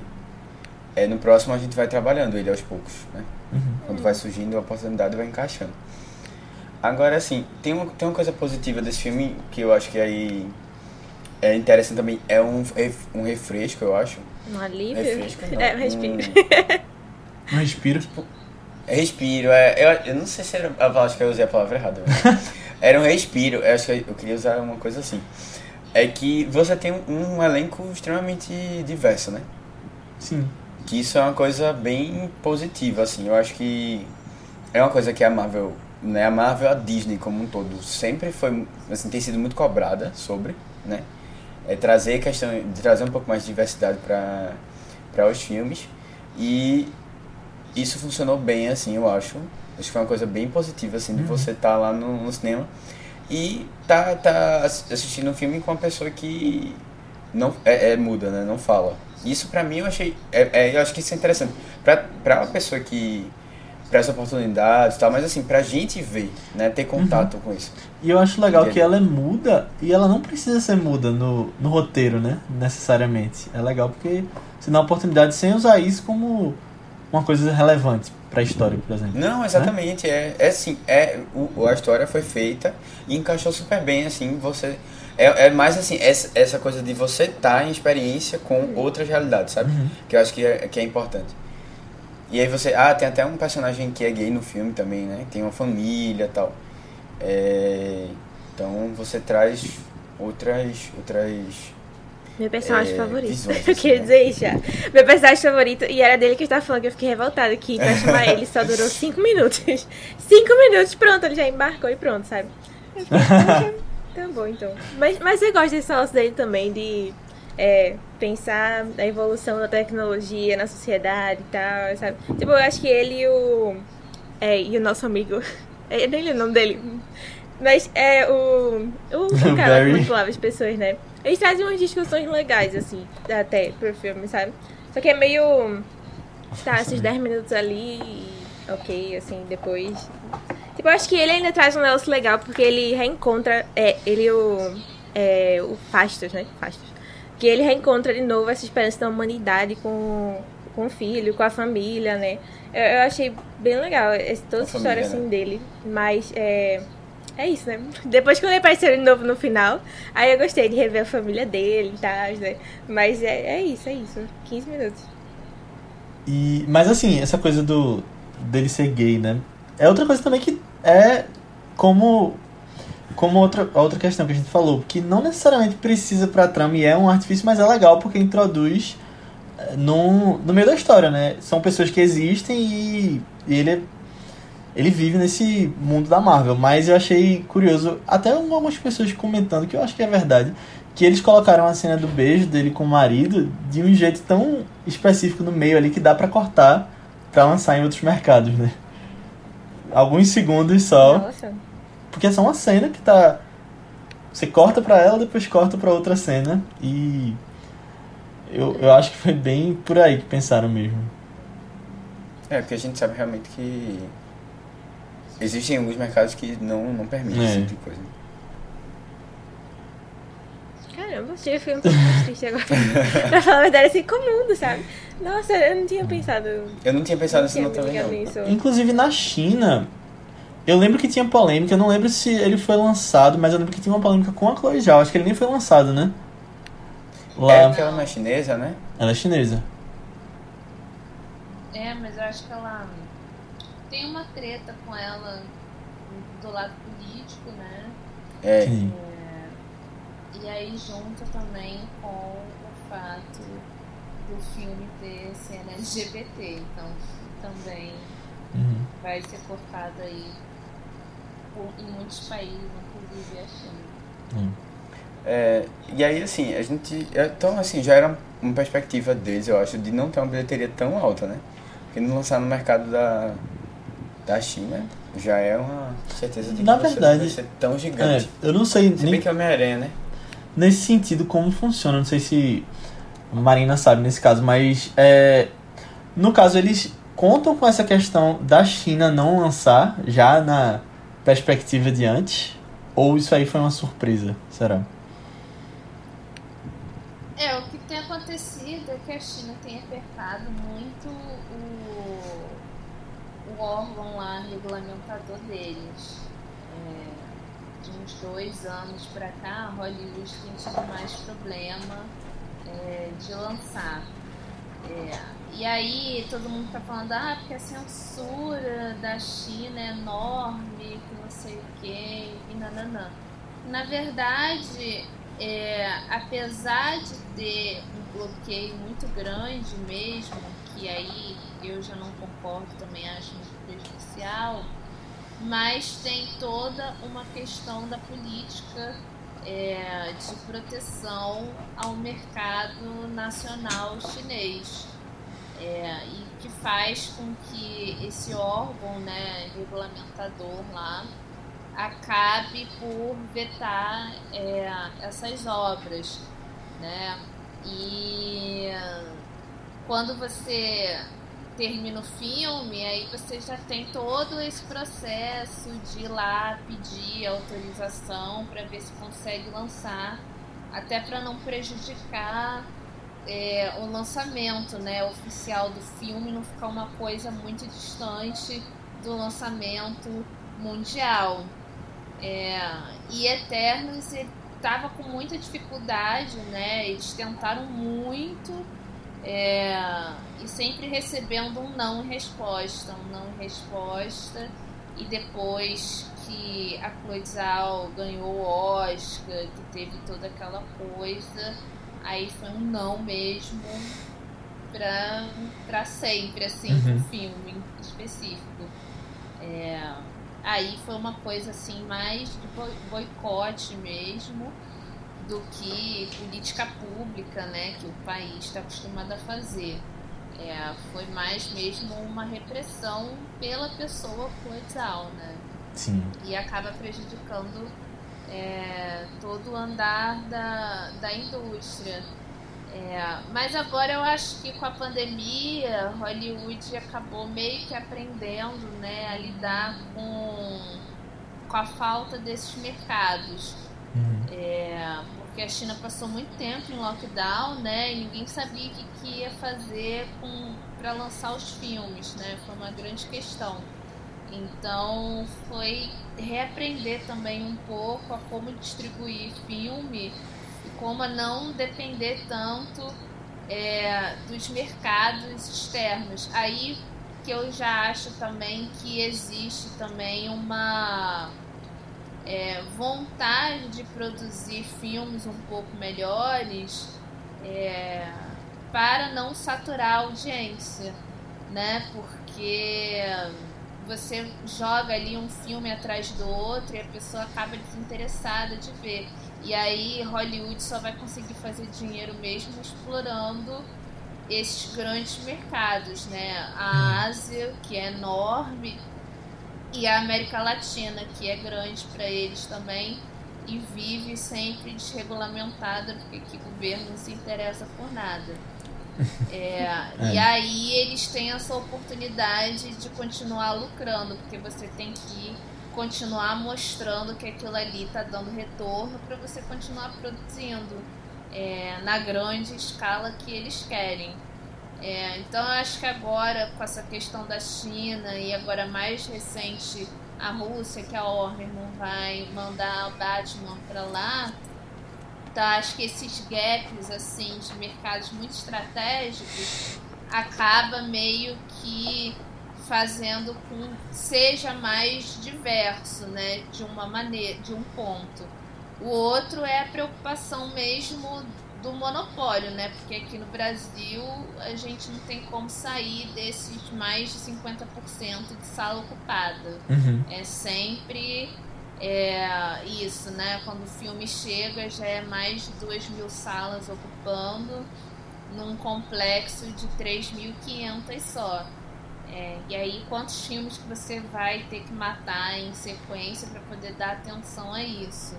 é, no próximo a gente vai trabalhando ele aos poucos, né? Uhum. Quando vai surgindo a oportunidade, vai encaixando. Agora, assim, tem uma, tem uma coisa positiva desse filme que eu acho que aí é interessante também. É um, um refresco, eu acho. Um alívio. Refresco, não. É, um respiro. Um respiro. É respiro, é, eu, eu não sei se era, eu acho que eu usei a palavra errada. Era um respiro, eu acho que eu queria usar uma coisa assim. É que você tem um, um elenco extremamente diverso, né? Sim. Que isso é uma coisa bem positiva, assim. Eu acho que é uma coisa que a Marvel, né? A Marvel, a Disney como um todo, sempre foi, assim, tem sido muito cobrada sobre, né? É trazer questão, trazer um pouco mais de diversidade para para os filmes. E isso funcionou bem, assim, eu acho. Acho que foi uma coisa bem positiva, assim, de Uhum. você estar lá no, no cinema e tá, tá ass- assistindo um filme com uma pessoa que não é, é muda, né? Não fala. Isso pra mim eu achei. É, é, eu acho que isso é interessante. Pra, pra uma pessoa que. Pra essa oportunidade e tal, mas assim, pra gente ver, né? Ter contato com isso. E eu acho legal que ela é muda e ela não precisa ser muda no, no roteiro, né? Necessariamente. É legal porque você dá uma oportunidade sem usar isso como uma coisa relevante pra história, por exemplo. Não, exatamente. É, é assim, é, o, a história foi feita e encaixou super bem, assim, você. É, é mais assim, essa, essa coisa de você estar em experiência com outras realidades, sabe? Uhum. Que eu acho que é, que é importante. E aí você. Ah, tem até um personagem que é gay no filme também, né? Tem uma família e tal. É, então você traz outras. outras. Meu personagem É, favorito. visões, eu queria né? dizer isso já. Meu personagem favorito, e era dele que eu estava falando, que eu fiquei revoltada aqui pra chamar ele, só durou 5 minutos. 5 minutos, pronto, ele já embarcou e pronto, sabe? Eu fiquei, "Poxa, tá bom então. Mas, mas eu gosto desse negócio dele também, de é, pensar a evolução da tecnologia na sociedade e tal, sabe? Tipo, eu acho que ele e o. É, e o nosso amigo. é, Eu nem lembro o nome dele. Mas é o. O, o cara que manipulava as pessoas, né? Eles trazem umas discussões legais, assim, até pro filme, sabe? Só que é meio. Tá, esses 10 minutos ali e. Ok, assim, depois. Tipo, eu acho que ele ainda traz um negócio legal, porque ele reencontra. É, ele o. É, o Fastos, né? Fastos. Que ele reencontra de novo essa esperança da humanidade com, com o filho, com a família, né? Eu, eu achei bem legal esse, toda a essa história família, assim dele. Mas é. É isso, né? Depois quando ele apareceu de novo no final, aí eu gostei de rever a família dele e tal, né? Mas é, é isso, é isso. 15 minutos. E, mas assim, essa coisa do dele ser gay, né? É outra coisa também que é como como outra, outra questão que a gente falou, que não necessariamente precisa pra trama e é um artifício, mas é legal porque introduz eh, no, no meio da história, né? São pessoas que existem e, e ele é- ele vive nesse mundo da Marvel, mas eu achei curioso, até algumas pessoas comentando que eu acho que é verdade, que eles colocaram a cena do beijo dele com o marido de um jeito tão específico no meio ali que dá pra cortar pra lançar em outros mercados, né? Alguns segundos só, Nossa. porque é só uma cena que tá você corta pra ela, depois corta pra outra cena e eu, eu acho que foi bem por aí que pensaram mesmo. É, porque a gente sabe realmente que existem alguns mercados que não, não permitem É. esse tipo de coisa. Caramba, chega, fiquei um pouco mais triste agora. pra falar a verdade, assim, com o mundo, sabe? Nossa, eu não tinha pensado. Eu não tinha pensado nisso não me também não. nisso. Inclusive na China, eu lembro que tinha polêmica, eu não lembro se ele foi lançado, mas eu lembro que tinha uma polêmica com a Chloe Zhao, acho que ele nem foi lançado, né? Lá, É porque ela não é chinesa, né? ela é chinesa. É, mas eu acho que ela tem uma treta com ela do lado político, né? É. Sim. E aí junta também com o fato do filme ter cena LGBT, então também Uhum. vai ser cortado aí por- em muitos países, inclusive a China. É, e aí, assim, a gente. Então, assim, já era uma perspectiva deles, eu acho, de não ter uma bilheteria tão alta, né? Porque não lançar no mercado da, da China já é uma certeza de que Na verdade, não vai ser tão É, gigante. eu não sei Se bem nem que é Homem-Aranha, né? nesse sentido como funciona, não sei se a Marina sabe nesse caso, mas é, no caso eles contam com essa questão da China não lançar já na perspectiva de antes, ou isso aí foi uma surpresa, será? É, o que tem acontecido é que a China tem apertado muito o, o órgão lá regulamentador deles. É, de uns dois anos pra cá, Hollywood tem tido mais problema é, de lançar. É, e aí todo mundo tá falando, ah, porque a censura da China é enorme, que não sei o que, e nananã. Na verdade, é, apesar de ter um bloqueio muito grande mesmo, que aí eu já não concordo, também acho prejudicial, mas tem toda uma questão da política é, de proteção ao mercado nacional chinês. É, e que faz com que esse órgão né, regulamentador lá acabe por vetar é, essas obras. Né? E quando você termina o filme, aí você já tem todo esse processo de ir lá pedir autorização para ver se consegue lançar, até para não prejudicar é, o lançamento né, oficial do filme, não ficar uma coisa muito distante do lançamento mundial. É, e Eternos estava com muita dificuldade, né? Eles tentaram muito é, e sempre recebendo um não em resposta, um não em resposta. E depois que a Chloe Zhao ganhou o Oscar, que teve toda aquela coisa, aí foi um não mesmo pra, pra sempre, assim, uhum. pro filme específico. É, aí foi uma coisa assim mais de boicote mesmo do que política pública, né, que o país está acostumado a fazer. É, foi mais mesmo uma repressão pela pessoa coisal, né? Sim. E acaba prejudicando é, todo o andar da, da indústria. É, mas agora eu acho que com a pandemia, Hollywood acabou meio que aprendendo né, a lidar com, com a falta desses mercados. Uhum. É, porque a China passou muito tempo em lockdown, né? E ninguém sabia o que, que ia fazer para lançar os filmes, né? Foi uma grande questão. Então foi reaprender também um pouco a como distribuir filme e como a não depender tanto é, dos mercados externos. Aí que eu já acho também que existe também uma é, vontade de produzir filmes um pouco melhores é, para não saturar a audiência, né? Porque você joga ali um filme atrás do outro e a pessoa acaba desinteressada de ver. E aí Hollywood só vai conseguir fazer dinheiro mesmo explorando esses grandes mercados, né? A Ásia, que é enorme, e a América Latina, que é grande para eles também e vive sempre desregulamentada porque que o governo não se interessa por nada. É, é. E aí eles têm essa oportunidade de continuar lucrando, porque você tem que continuar mostrando que aquilo ali está dando retorno para você continuar produzindo é, na grande escala que eles querem. É, então acho que agora, com essa questão da China e agora mais recente a Rússia, que a Warner não vai mandar o Batman para lá, tá, acho que esses gaps assim de mercados muito estratégicos acaba meio que fazendo com seja mais diverso, né, de uma maneira, de um ponto. O outro é a preocupação mesmo do monopólio, né? Porque aqui no Brasil a gente não tem como sair desses mais de 50% de sala ocupada. Uhum. É sempre é, isso, né? Quando o filme chega já é mais de 2 mil salas ocupando num complexo de 3.500 só. É, e aí, quantos filmes que você vai ter que matar em sequência para poder dar atenção a isso?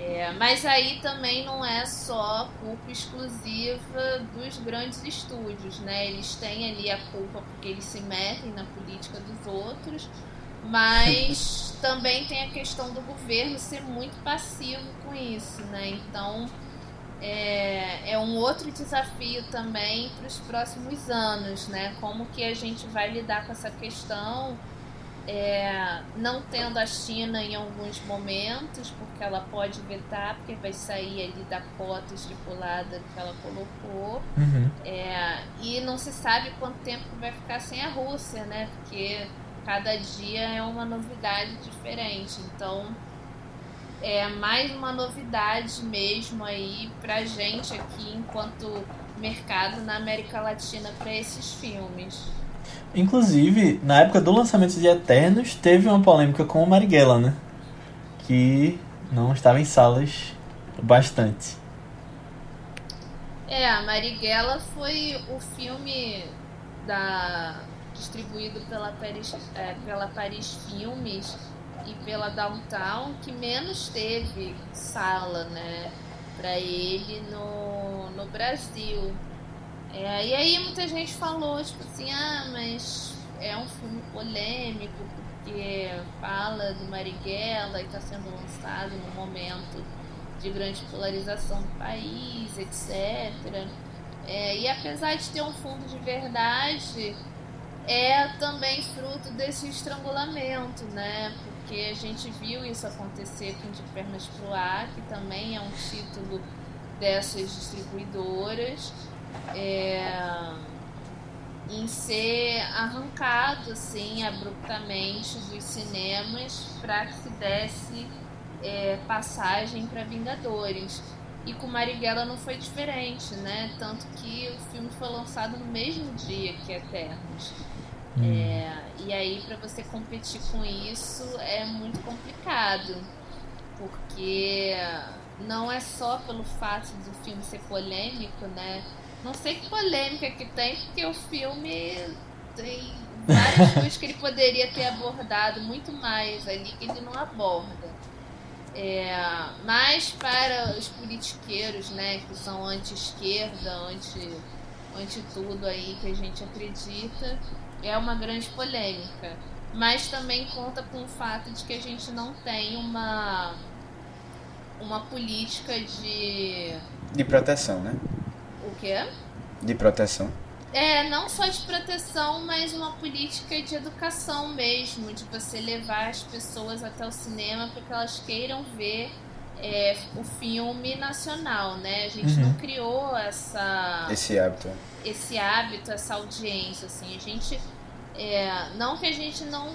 É, mas aí também não é só culpa exclusiva dos grandes estúdios, né? Eles têm ali a culpa porque eles se metem na política dos outros, mas também tem a questão do governo ser muito passivo com isso, né? Então é, é um outro desafio também para os próximos anos, né? Como que a gente vai lidar com essa questão é, não tendo a China em alguns momentos, porque ela pode vetar, porque vai sair ali da cota estipulada que ela colocou. Uhum. É, e não se sabe quanto tempo vai ficar sem a Rússia, né? Porque cada dia é uma novidade diferente. Então é mais uma novidade mesmo aí pra gente aqui enquanto mercado na América Latina para esses filmes. Inclusive, na época do lançamento de Eternos, teve uma polêmica com o Marighella, né? Que não estava em salas bastante. É, a Marighella foi o filme da distribuído pela Paris, é, pela Paris Filmes e pela Downtown que menos teve sala, né, para ele no, no Brasil. É, e aí muita gente falou, tipo assim, ah, mas é um filme polêmico porque fala do Marighella e está sendo lançado num momento de grande polarização do país, etc. É, e apesar de ter um fundo de verdade, é também fruto desse estrangulamento, né? Porque a gente viu isso acontecer com De Pernas Pro Ar, que também é um título dessas distribuidoras, é, em ser arrancado assim abruptamente dos cinemas para que se desse é, passagem para Vingadores. E com Marighella não foi diferente, né? Tanto que o filme foi lançado no mesmo dia que Eternos. Hum. É, e aí, para você competir com isso, é muito complicado. Porque não é só pelo fato do filme ser polêmico, né? Não sei que polêmica que tem, porque o filme tem várias coisas que ele poderia ter abordado muito mais ali que ele não aborda. É, mas para os politiqueiros, né, que são anti-esquerda, anti, anti tudo aí que a gente acredita, é uma grande polêmica. Mas também conta com o fato de que a gente não tem uma, uma política de. De proteção, né? O quê? De proteção. É, não só de proteção, mas uma política de educação mesmo, de você levar as pessoas até o cinema para que elas queiram ver é, o filme nacional, né? A gente uhum. não criou essa esse hábito, esse hábito, essa audiência, assim. A gente é, não que a gente não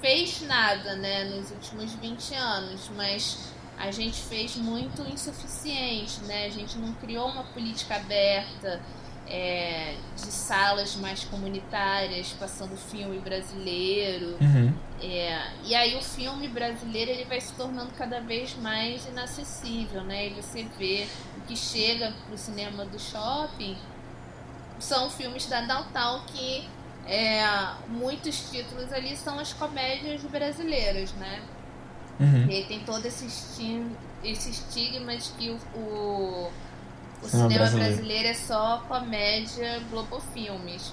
fez nada, né, nos últimos 20 anos, mas a gente fez muito insuficiente, né? A gente não criou uma política aberta é, de salas mais comunitárias, passando filme brasileiro. Uhum. É, e aí o filme brasileiro ele vai se tornando cada vez mais inacessível, né? E você vê o que chega pro cinema do shopping são filmes da Downtown que é, muitos títulos ali são as comédias brasileiras, né? Uhum. E aí tem todo esse, esse estigma de que o, o o cinema brasileiro. brasileiro é só comédia Globo Filmes,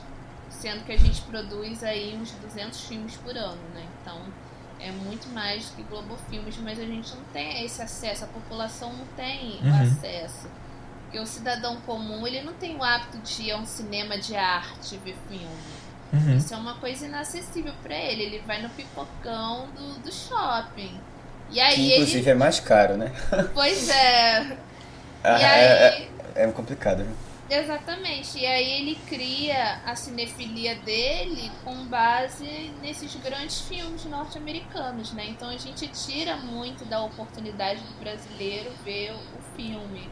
sendo que a gente produz aí uns 200 filmes por ano, né? Então é muito mais do que Globo Filmes, mas a gente não tem esse acesso, a população não tem uhum. o acesso. Porque o cidadão comum, ele não tem o hábito de ir a um cinema de arte ver filme. Uhum. Isso é uma coisa inacessível para ele. Ele vai no pipocão do, do shopping. E aí que, inclusive ele... é mais caro, né? Pois é. Ah, e aí... É, é é complicado, viu? Exatamente. E aí ele cria a cinefilia dele com base nesses grandes filmes norte-americanos, né? Então a gente tira muito da oportunidade do brasileiro ver o filme.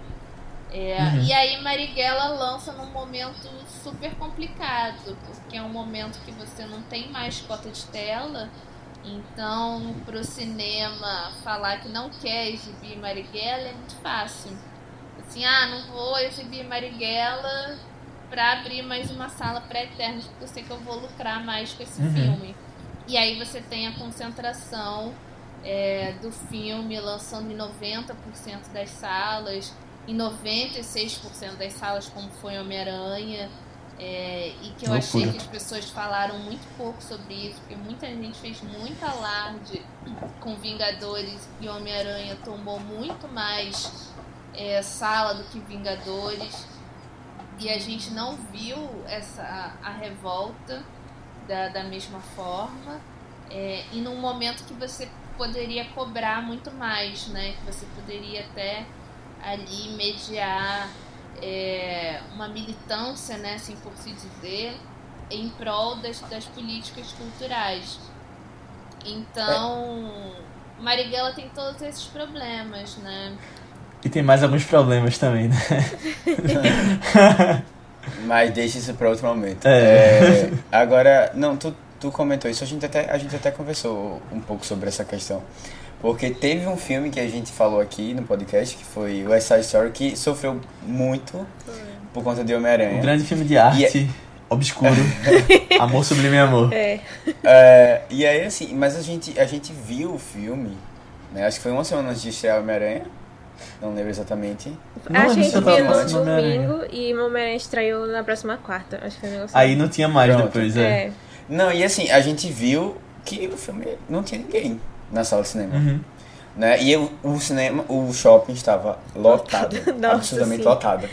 É, uhum. E aí Marighella lança num momento super complicado, porque é um momento que você não tem mais cota de tela. Então, pro cinema falar que não quer exibir Marighella é muito fácil assim, ah, não vou exibir Marighella para abrir mais uma sala pré-eternos, porque eu sei que eu vou lucrar mais com esse uhum. filme. E aí você tem a concentração é, do filme lançando em 90% das salas, em 96% das salas, como foi Homem-Aranha. É, e que eu Loucura. achei que as pessoas falaram muito pouco sobre isso, porque muita gente fez muito alarde com Vingadores e Homem-Aranha tomou muito mais é, Sala do que Vingadores. E a gente não viu essa a, a revolta da, da mesma forma. É, e num momento que você poderia cobrar muito mais, né? Que você poderia até ali mediar é, uma militância, né, assim por se dizer, em prol das, das políticas culturais. Então, Marighella tem todos esses problemas, né? E tem mais alguns problemas também, né? Mas deixa isso para outro momento. É. é. agora, não, tu, tu comentou isso, a gente, até, a gente até conversou um pouco sobre essa questão. Porque teve um filme que a gente falou aqui no podcast, que foi West Side Story, que sofreu muito por conta de Homem-Aranha. Um grande filme de arte. obscuro. amor sublime amor. É. É, e aí, assim, mas a gente, a gente viu o filme, né? Acho que foi uma semana antes de estrear Homem-Aranha. Não lembro exatamente. Não, a gente viu no domingo e o Homem-Aranha estreou na próxima quarta. Acho que foi um negócio Aí não tinha mais Pronto. depois, é. É. Não, e assim, a gente viu que o filme não tinha ninguém na sala de cinema. Uhum. Né? E o, o cinema, o shopping estava lotado. Nossa, absolutamente sim. lotado.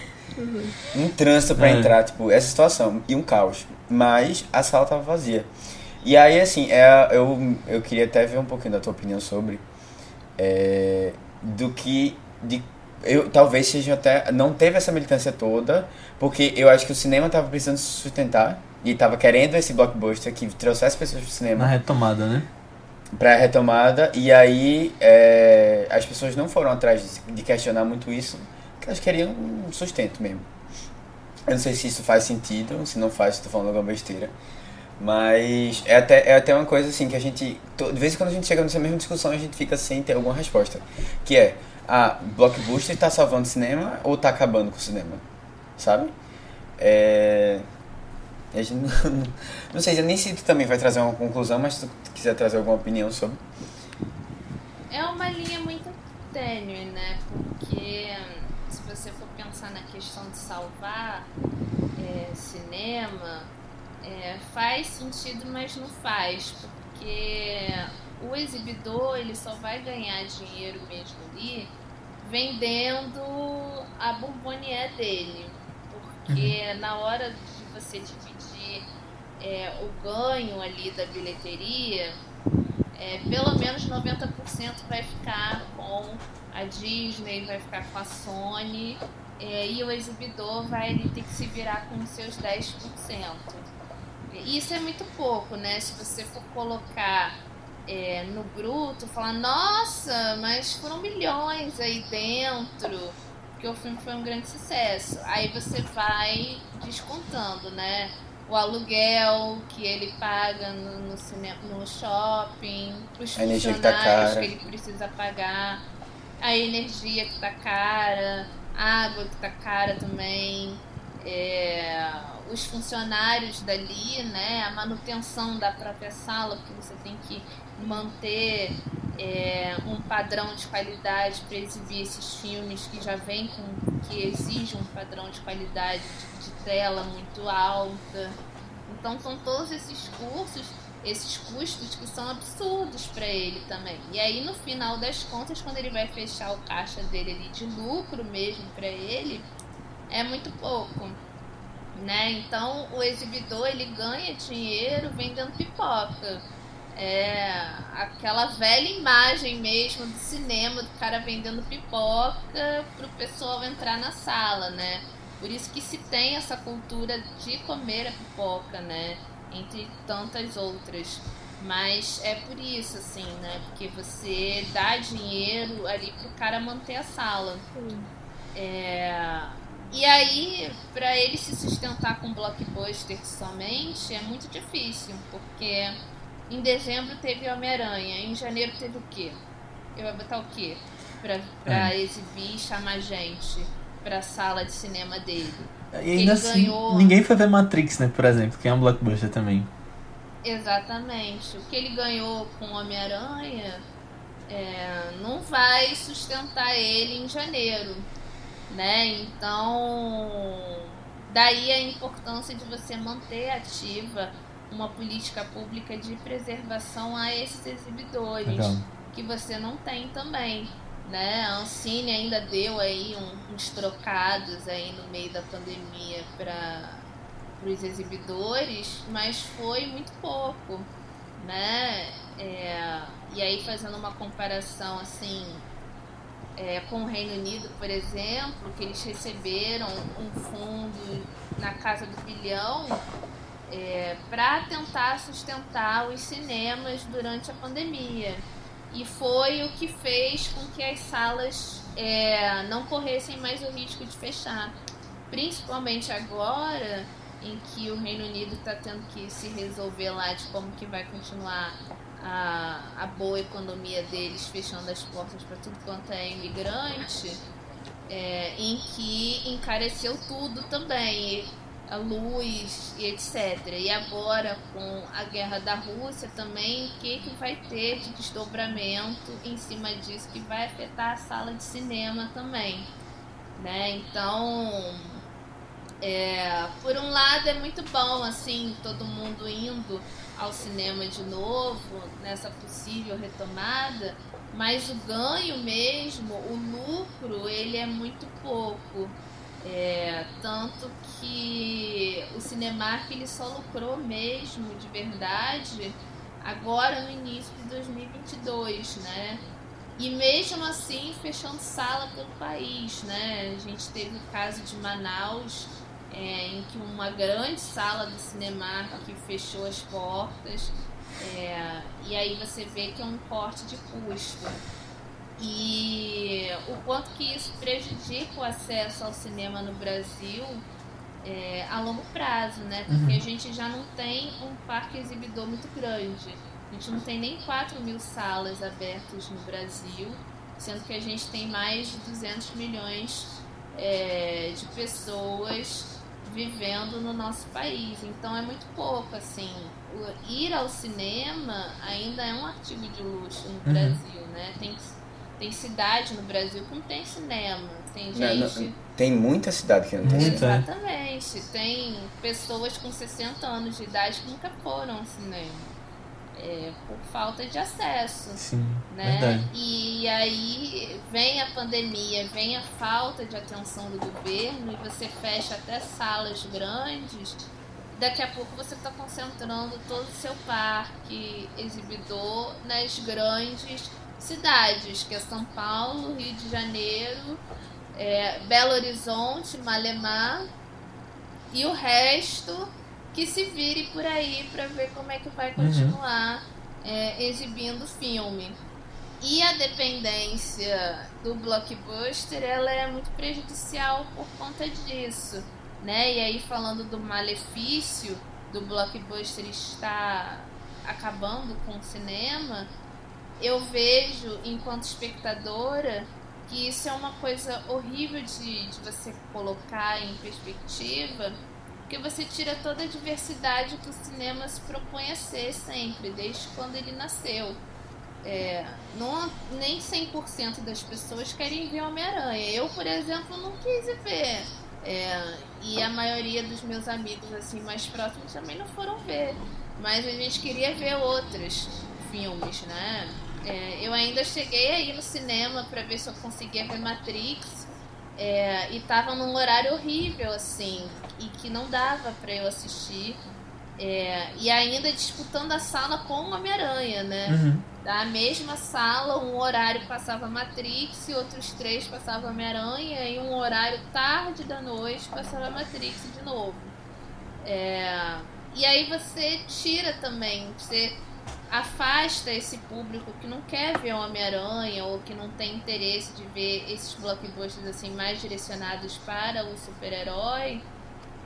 Um trânsito pra É. entrar, tipo, essa situação. E um caos. Mas a sala tava vazia. E aí, assim, é, eu, eu queria até ver um pouquinho da tua opinião sobre. é, do que. De, eu, talvez seja até. Não teve essa militância toda, porque eu acho que o cinema tava precisando se sustentar. E tava querendo esse blockbuster que trouxesse pessoas pro cinema Na retomada, né? Pra retomada e aí é, as pessoas não foram atrás de, de questionar muito isso porque elas queriam um sustento mesmo. Eu não sei se isso faz sentido se não faz estou falando alguma besteira mas é até, é até uma coisa assim que a gente de vez em quando a gente chega nessa mesma discussão a gente fica sem ter alguma resposta que é ah, blockbuster tá salvando o cinema ou tá acabando com o cinema sabe? É a gente não, não sei nem se tu também vai trazer uma conclusão, mas se tu quiser trazer alguma opinião sobre. É uma linha muito tênue, né? Porque se você for pensar na questão de salvar é, cinema, é, faz sentido, mas não faz, porque o exibidor ele só vai ganhar dinheiro mesmo ali vendendo a bombonier dele, porque na hora de você dividir é, o ganho ali da bilheteria, é, pelo menos 90% vai ficar com a Disney, vai ficar com a Sony, é, e o exibidor vai ter que se virar com os seus 10%. E Isso é muito pouco, né? Se você for colocar é, no bruto, falar, nossa, mas foram milhões aí dentro, porque o filme foi um grande sucesso. Aí você vai descontando, né? O aluguel que ele paga no, no, cinema, no shopping, os A energia que tá funcionários que ele precisa pagar, a energia que tá cara, a água que tá cara também, é, os funcionários dali, né, a manutenção da própria sala, porque você tem que manter é, um padrão de qualidade para exibir esses filmes que já vem com que exige um padrão de qualidade de, de tela muito alta. Então são todos esses cursos, esses custos que são absurdos para ele também. E aí no final das contas, quando ele vai fechar o caixa dele ali de lucro mesmo para ele, é muito pouco. Né? Então o exibidor ele ganha dinheiro vendendo pipoca. É aquela velha imagem mesmo do cinema do cara vendendo pipoca pro pessoal entrar na sala, né? Por isso que se tem essa cultura de comer a pipoca, né? Entre tantas outras. Mas é por isso, assim, né? Porque você dá dinheiro ali pro cara manter a sala. É... E aí, pra ele se sustentar com blockbuster somente, é muito difícil, porque em dezembro teve Homem-Aranha, em janeiro teve o quê? Ele vai botar o quê? Pra, pra exibir e chamar gente pra sala de cinema dele. E ainda assim, ganhou- ninguém foi ver Matrix, né, por exemplo, que é um blockbuster também. Exatamente. O que ele ganhou com Homem-Aranha é, não vai sustentar ele em janeiro, né? Então, daí a importância de você manter ativa uma política pública de preservação a esses exibidores, Legal. que você não tem também. Né? A Ancine ainda deu aí um- uns trocados aí no meio da pandemia para os exibidores, mas foi muito pouco, né? É, e aí fazendo uma comparação assim é, com o Reino Unido, por exemplo, que eles receberam um fundo na casa do bilhão para tentar sustentar os cinemas durante a pandemia. E foi o que fez com que as salas é, não corressem mais o risco de fechar. Principalmente agora, em que o Reino Unido está tendo que se resolver lá de como que vai continuar a, a boa economia deles, fechando as portas para tudo quanto é imigrante, é, em que encareceu tudo também. A luz e etc. E agora com a guerra da Rússia também, o que, que vai ter de desdobramento em cima disso que vai afetar a sala de cinema também. Né? Então, é, por um lado é muito bom assim, todo mundo indo ao cinema de novo, nessa possível retomada, mas o ganho mesmo, o lucro, ele é muito pouco. É, tanto que o Cinemark ele só lucrou mesmo de verdade agora no início de 2022, né? E mesmo assim fechando sala pelo país, né? A gente teve o caso de Manaus, é, em que uma grande sala do Cinemark fechou as portas, é, e aí você vê que é um corte de custo e o quanto que isso prejudica o acesso ao cinema no Brasil é, a longo prazo, né? Porque uhum. a gente já não tem um parque exibidor muito grande. A gente não tem nem 4 mil salas abertas no Brasil, sendo que a gente tem mais de 200 milhões é, de pessoas vivendo no nosso país. Então é muito pouco, assim. ir ao cinema ainda é um artigo de luxo no uhum. Brasil, né? Tem que tem cidade no Brasil que não tem cinema. Tem gente. Não, não, tem muita cidade que não tem cinema. Exatamente. Tem pessoas com 60 anos de idade que nunca foram ao cinema. É, por falta de acesso. Sim, né? Verdade. E aí vem a pandemia, vem a falta de atenção do governo e você fecha até salas grandes. Daqui a pouco você está concentrando todo o seu parque exibidor nas grandes cidades, que é São Paulo, Rio de Janeiro, é, Belo Horizonte, Malemar e o resto que se vire por aí para ver como é que vai uhum. continuar uhum. é, exibindo o filme. E a dependência do blockbuster ela é muito prejudicial por conta disso, né? E aí falando do malefício do blockbuster estar acabando com o cinema, eu vejo, enquanto espectadora, que isso é uma coisa horrível de, de você colocar em perspectiva, porque você tira toda a diversidade que o cinema se propõe a ser sempre, desde quando ele nasceu. É, não, nem 100% das pessoas querem ver Homem-Aranha. Eu, por exemplo, não quis ver. É, e a maioria dos meus amigos assim mais próximos também não foram ver. Mas a gente queria ver outros filmes, né? É, eu ainda cheguei aí no cinema para ver se eu conseguia ver Matrix. É, e tava num horário horrível, assim, e que não dava para eu assistir. É, e ainda disputando a sala com o Homem-Aranha, né? Uhum. Da mesma sala, um horário passava Matrix e outros três passava Homem-Aranha, e um horário tarde da noite passava Matrix de novo. É, e aí você tira também, você afasta esse público que não quer ver Homem-Aranha ou que não tem interesse de ver esses blockbusters assim mais direcionados para o super-herói.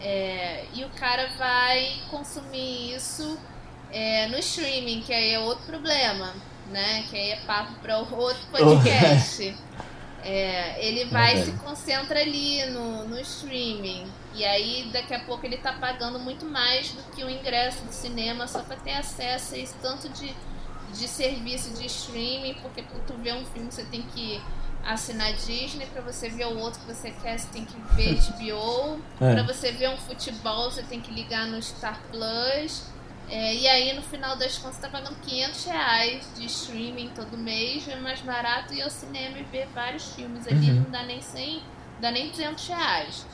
É, e o cara vai consumir isso é, no streaming, que aí é outro problema, né? Que aí é papo para outro podcast. É, ele vai e se concentra ali no, no streaming. E aí daqui a pouco ele tá pagando muito mais do que o ingresso do cinema só para ter acesso a esse tanto de, de serviço de streaming, porque pra tu ver um filme você tem que assinar Disney, para você ver o outro que você quer, você tem que ver HBO, é. para você ver um futebol, você tem que ligar no Star Plus. É, e aí no final das contas você tá pagando 500 reais de streaming todo mês, é mais barato ir ao cinema e ver vários filmes ali, uhum. não dá nem 100, dá nem 200 reais.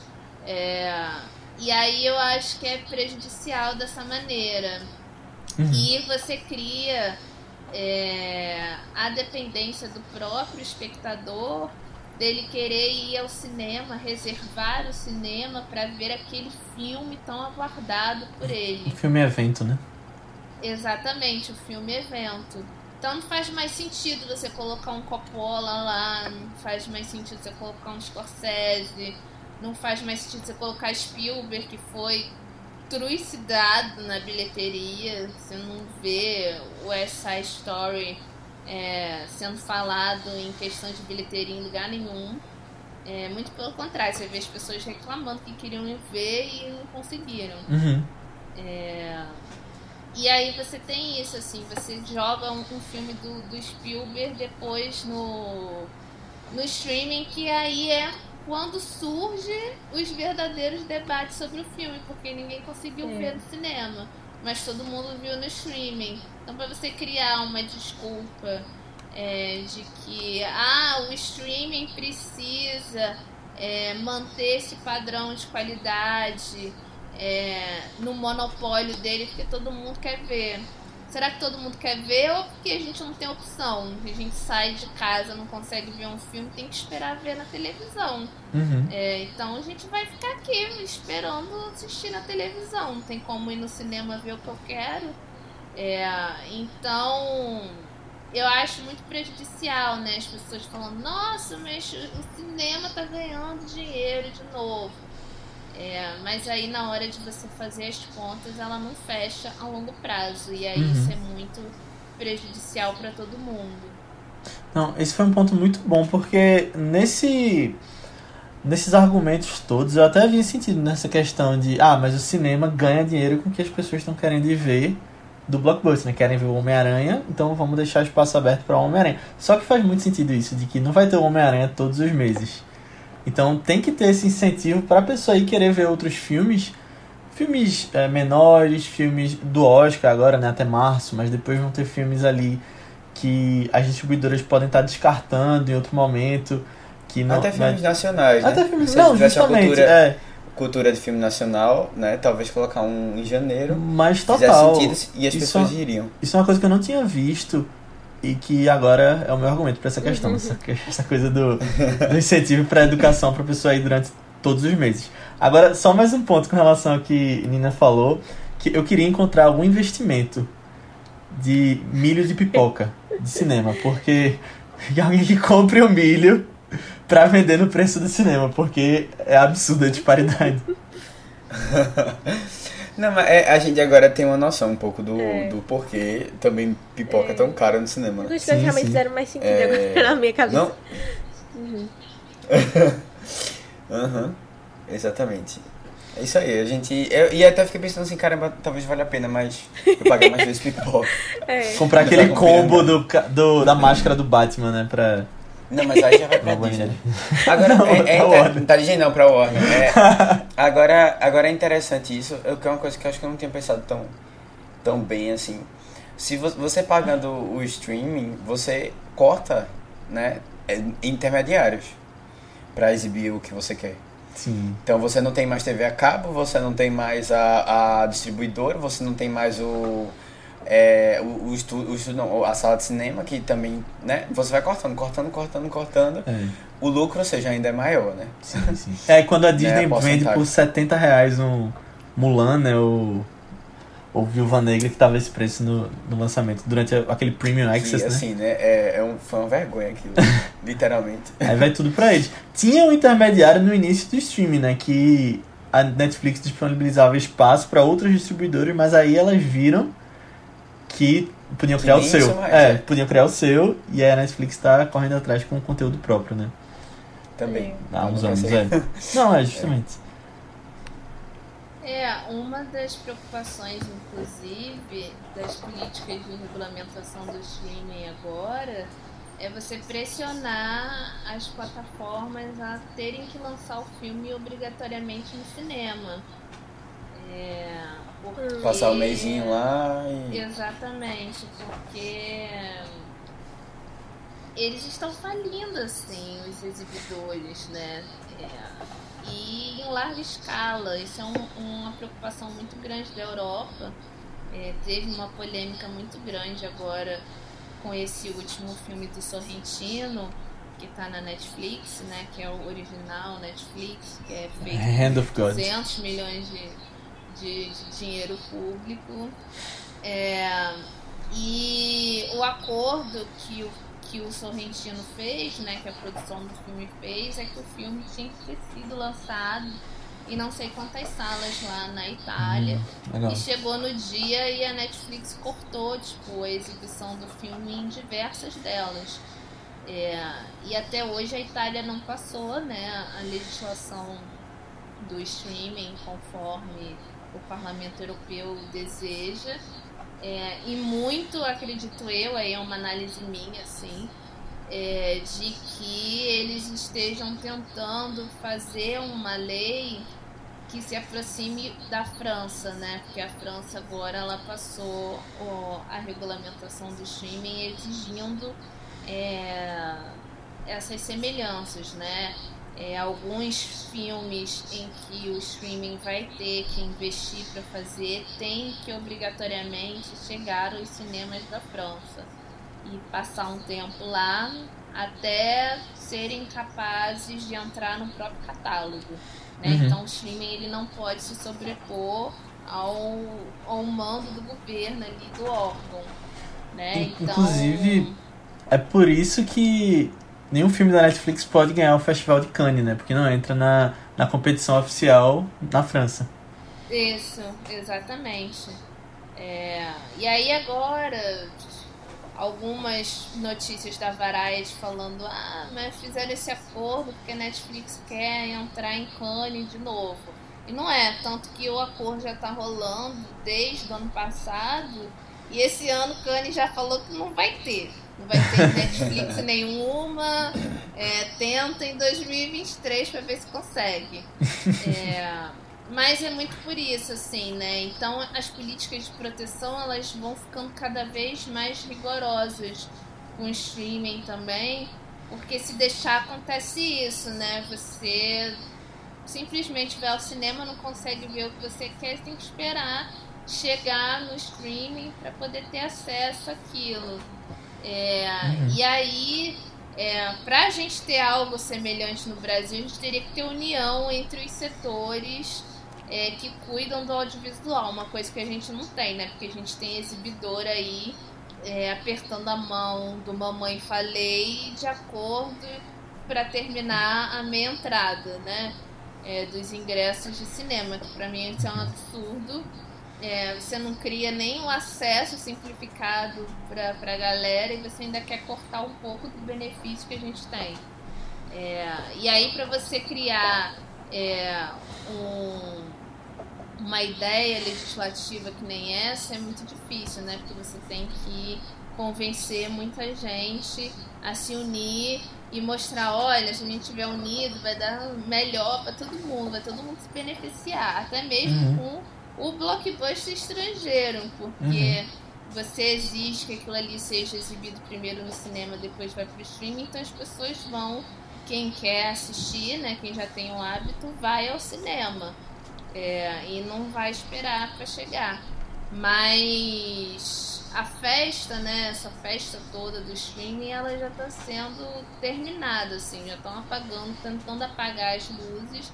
É, e aí eu acho que é prejudicial dessa maneira. Uhum. E você cria é, a dependência do próprio espectador dele querer ir ao cinema, reservar o cinema para ver aquele filme tão aguardado por ele. O filme evento, né? Exatamente, o filme evento. Então não faz mais sentido você colocar um Coppola lá, não faz mais sentido você colocar um Scorsese, não faz mais sentido você colocar Spielberg, que foi trucidado na bilheteria. Você não vê o West Side Story é, sendo falado em questão de bilheteria em lugar nenhum. É, muito pelo contrário, você vê as pessoas reclamando que queriam ver e não conseguiram. Uhum. É, e aí você tem isso, assim, você joga um, um filme do, do Spielberg depois no, no streaming, que aí é quando surge os verdadeiros debates sobre o filme, porque ninguém conseguiu É. ver no cinema, mas todo mundo viu no streaming. Então, para você criar uma desculpa é, de que ah, o streaming precisa é, manter esse padrão de qualidade é, no monopólio dele, porque todo mundo quer ver. Será que todo mundo quer ver ou porque a gente não tem opção? A gente sai de casa, não consegue ver um filme, tem que esperar ver na televisão. Uhum. É, então a gente vai ficar aqui esperando assistir na televisão. Não tem como ir no cinema ver o que eu quero. É, então eu acho muito prejudicial, né? As pessoas falando, nossa, mas o cinema tá ganhando dinheiro de novo. É, mas aí na hora de você fazer as contas, ela não fecha a longo prazo. E aí Uhum. isso é muito prejudicial para todo mundo. Não, esse foi um ponto muito bom, porque nesse nesses argumentos todos eu até havia sentido nessa questão de ah, mas o cinema ganha dinheiro com o que as pessoas estão querendo ir ver do blockbuster, né? Querem ver o Homem-Aranha, então vamos deixar espaço aberto para o Homem-Aranha. Só que faz muito sentido isso, de que não vai ter o Homem-Aranha todos os meses. Então tem que ter esse incentivo para a pessoa ir querer ver outros filmes, filmes eh, menores, filmes do Oscar agora, né, até março, mas depois vão ter filmes ali que as distribuidoras podem estar descartando em outro momento, que não Até filmes né? nacionais, né? até filmes não, justamente, cultura, é, cultura de filme nacional, né? Talvez colocar um em janeiro. mas total. sentido e as Isso pessoas é- iriam. Isso é uma coisa que eu não tinha visto e que agora é o meu argumento para essa questão, essa, essa coisa do, do incentivo para educação para a pessoa ir durante todos os meses. Agora, só mais um ponto com relação ao que Nina falou, que eu queria encontrar algum investimento de milho de pipoca de cinema, porque alguém que compre o milho para vender no preço do cinema, porque é absurda a disparidade. Não, mas é, a gente agora tem uma noção um pouco do, É. do porquê também pipoca é tão cara no cinema. né? Sim, coisas realmente fizeram mais sentido É, agora na minha cabeça. Não? Uhum. Aham, exatamente. É isso aí, a gente. Eu, e até fiquei pensando assim, caramba, talvez valha a pena, mas eu pagar mais vezes pipoca. É. Comprar aquele tá combo do, do, da máscara do Batman, né, pra... Não, mas aí já vai pra Pra Disney. Agora, Não, é, é, pra Warner. tá Disney não, pra Warner. É, agora, agora é interessante isso, eu, que é uma coisa que eu acho que eu não tinha pensado tão, tão bem assim. Se vo- você pagando o streaming, você corta, né, é, intermediários pra exibir o que você quer. Sim. Então você não tem mais TV a cabo, você não tem mais a, a distribuidora, você não tem mais o, é, o, o, estu, o estu- não, a sala de cinema, que também, né? Você vai cortando, cortando, cortando, cortando. É, O lucro, ou seja, ainda é maior, né? sim, sim. É, quando a Disney a vende por 70 reais um Mulan, né, ou, ou Viúva Negra, que tava esse preço no, no lançamento, durante aquele Premium Access, que, né? assim, né? É, é um, foi uma vergonha aquilo, literalmente. Aí vai tudo pra eles. Tinha um intermediário no início do streaming, né, que a Netflix disponibilizava espaço pra outros distribuidores, mas aí elas viram que podiam Que criar o nem seu. mais, é, é. podiam criar o seu, e a Netflix tá correndo atrás com conteúdo próprio, né? Também. Há uns anos, é. Não, é justamente. É, uma das preocupações, inclusive, das políticas de regulamentação do streaming agora é você pressionar as plataformas a terem que lançar o filme obrigatoriamente no cinema. É, porque... Passar o mêsinho lá e. Exatamente, porque eles estão falindo assim os exibidores, né? É, e em larga escala. Isso é um- uma preocupação muito grande da Europa. É, teve uma polêmica muito grande agora com esse último filme do Sorrentino, que está na Netflix, né? Que é o original Netflix, que é feito Hand of God. 200 milhões de, de, de dinheiro público. É, e o acordo que o, que o Sorrentino fez, né, que a produção do filme fez, é que o filme tinha que ter sido lançado em não sei quantas salas lá na Itália. Hum. E chegou no dia e a Netflix cortou, tipo, a exibição do filme em diversas delas. É, e até hoje a Itália não passou né, a legislação do streaming conforme o Parlamento Europeu deseja. É, e muito, acredito eu, aí é uma análise minha, assim, é, de que eles estejam tentando fazer uma lei que se aproxime da França, né? Porque a França agora ela passou ó, a regulamentação do streaming exigindo é, essas semelhanças, né? É, alguns filmes em que o streaming vai ter que investir para fazer tem que obrigatoriamente chegar aos cinemas da França e passar um tempo lá até serem capazes de entrar no próprio catálogo. Né? Uhum. Então o streaming ele não pode se sobrepor ao, ao mando do governo ali, do órgão. Né? Então... Inclusive, é por isso que nenhum filme da Netflix pode ganhar o Festival de Cannes, né? Porque não entra na, na competição oficial na França. Isso, exatamente. É, e aí agora algumas notícias da Variety falando ah, mas fizeram esse acordo porque a Netflix quer entrar em Cannes de novo. E não é, tanto que o acordo já está rolando desde o ano passado e esse ano Cannes já falou que não vai ter. Não vai ter Netflix nenhuma. É, tenta em 2023 para ver se consegue. É, mas é muito por isso, assim, né? Então as políticas de proteção elas vão ficando cada vez mais rigorosas com o streaming também. Porque se deixar acontece isso, né? Você simplesmente vai ao cinema, não consegue ver o que você quer, tem que esperar chegar no streaming para poder ter acesso àquilo. É, uhum. E aí, é, para a gente ter algo semelhante no Brasil, a gente teria que ter união entre os setores é, que cuidam do audiovisual, uma coisa que a gente não tem, né? Porque a gente tem exibidor aí é, apertando a mão do Mamãe Falei de acordo para terminar a meia entrada, né? É, dos ingressos de cinema, que para mim isso é um absurdo. É, você não cria nem acesso simplificado para a galera e você ainda quer cortar um pouco do benefício que a gente tem. É, e aí, para você criar é, um, uma ideia legislativa que nem essa, é muito difícil, né? Porque você tem que convencer muita gente a se unir e mostrar, olha, se a gente estiver unido, vai dar melhor para todo mundo, vai todo mundo se beneficiar, até mesmo uhum. com o blockbuster estrangeiro, porque uhum. você exige que aquilo ali seja exibido primeiro no cinema, depois vai pro streaming, então as pessoas vão, quem quer assistir, né, quem já tem o hábito, vai ao cinema. É, e não vai esperar para chegar. Mas a festa, né, essa festa toda do streaming, ela já está sendo terminada, assim, já estão apagando, tentando apagar as luzes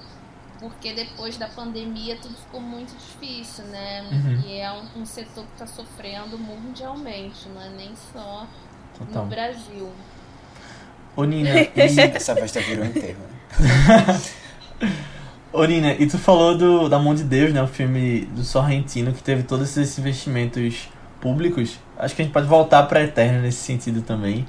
porque depois da pandemia tudo ficou muito difícil, né? Uhum. E é um, um setor que está sofrendo mundialmente, não é nem só Total. no Brasil. Ô Nina, e... essa festa virou enterro. Né? Ô Nina, e tu falou do, da Mão de Deus, né? O filme do Sorrentino que teve todos esses investimentos públicos. Acho que a gente pode voltar para Eterno nesse sentido também.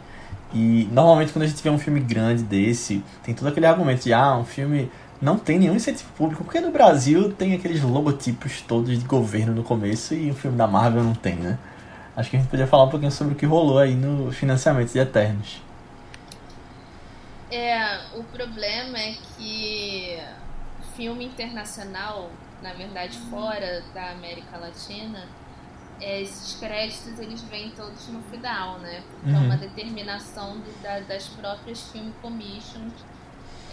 E normalmente quando a gente vê um filme grande desse, tem todo aquele argumento de ah, um filme não tem nenhum incentivo público, porque no Brasil tem aqueles logotipos todos de governo no começo e o filme da Marvel não tem, né? Acho que a gente podia falar um pouquinho sobre o que rolou aí no financiamento de Eternos. É, o problema é que filme internacional, na verdade fora da América Latina, é, esses créditos eles vêm todos no final, né? Porque uhum. é uma determinação do, da, das próprias Film Commissions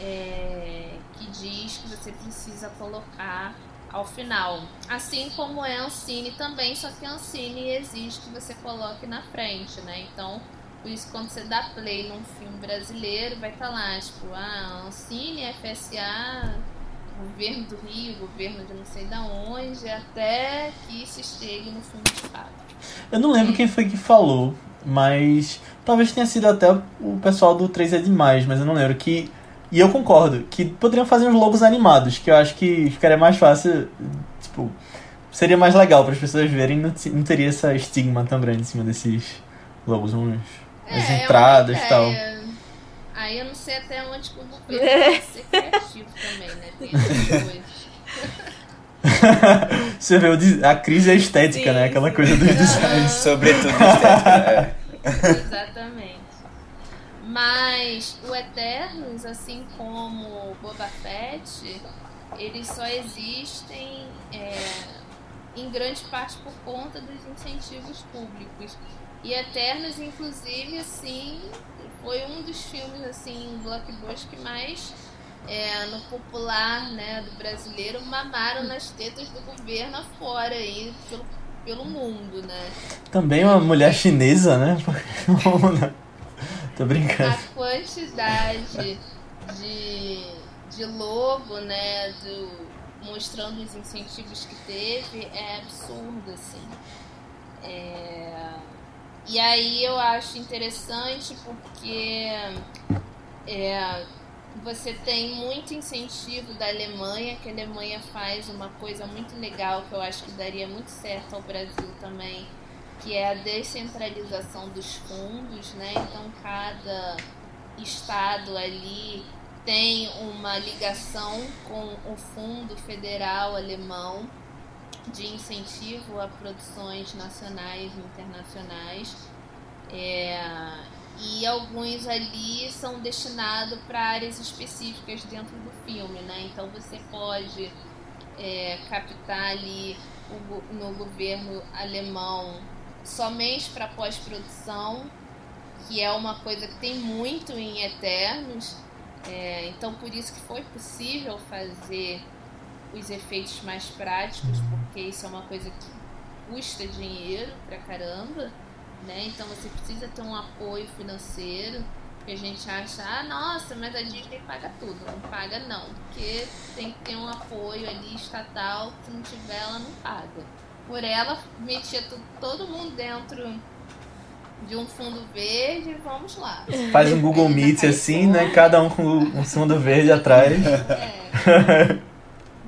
é, que diz que você precisa colocar ao final. Assim como é Ancine também, só que Ancine exige que você coloque na frente, né? Então, por isso quando você dá play num filme brasileiro, vai estar tá lá, tipo, ah, Ancine, FSA, governo do Rio, governo de não sei da onde, até que se chegue no filme de fato. Eu não lembro quem foi que falou, mas talvez tenha sido até o pessoal do 3 é demais, mas eu não lembro que e eu concordo que poderiam fazer uns logos animados, que eu acho que ficaria mais fácil, tipo, seria mais legal para as pessoas verem, não, não teria essa estigma tão grande em cima desses logos, uns, é, as é entradas e tal. Aí eu não sei até onde que o governo pode ser criativo também, né? Tem essas coisas. Você vê o a crise é estética, Sim, né? Aquela coisa dos designs. Sobretudo estética. É. Exatamente. Mas o Eternos, assim como Boba Fett, eles só existem é, em grande parte por conta dos incentivos públicos. E Eternos, inclusive, assim, foi um dos filmes assim, blockbuster que mais é, no popular né, do brasileiro mamaram nas tetas do governo afora aí pelo, pelo mundo, né? Também uma mulher chinesa, né? Tô brincando. a quantidade de, de logo, né, do, mostrando os incentivos que teve é absurdo, assim. É, e aí eu acho interessante porque é, você tem muito incentivo da Alemanha, que a Alemanha faz uma coisa muito legal que eu acho que daria muito certo ao Brasil também, que é a descentralização dos fundos, né? Então cada estado ali tem uma ligação com o Fundo Federal Alemão de incentivo a produções nacionais e internacionais. É, e alguns ali são destinados para áreas específicas dentro do filme, né? Então você pode é, captar ali o, no governo alemão somente para pós-produção, que é uma coisa que tem muito em Eternos. É, então por isso que foi possível fazer os efeitos mais práticos, porque isso é uma coisa que custa dinheiro pra caramba, né? Então você precisa ter um apoio financeiro. Que a gente acha, ah, nossa, mas a Disney paga tudo. Não paga não, porque tem que ter um apoio ali estatal, se não tiver ela não paga. Por ela, metia todo mundo dentro de um fundo verde, vamos lá. Faz um Google Meet assim, né? Cada um com um fundo verde atrás. É.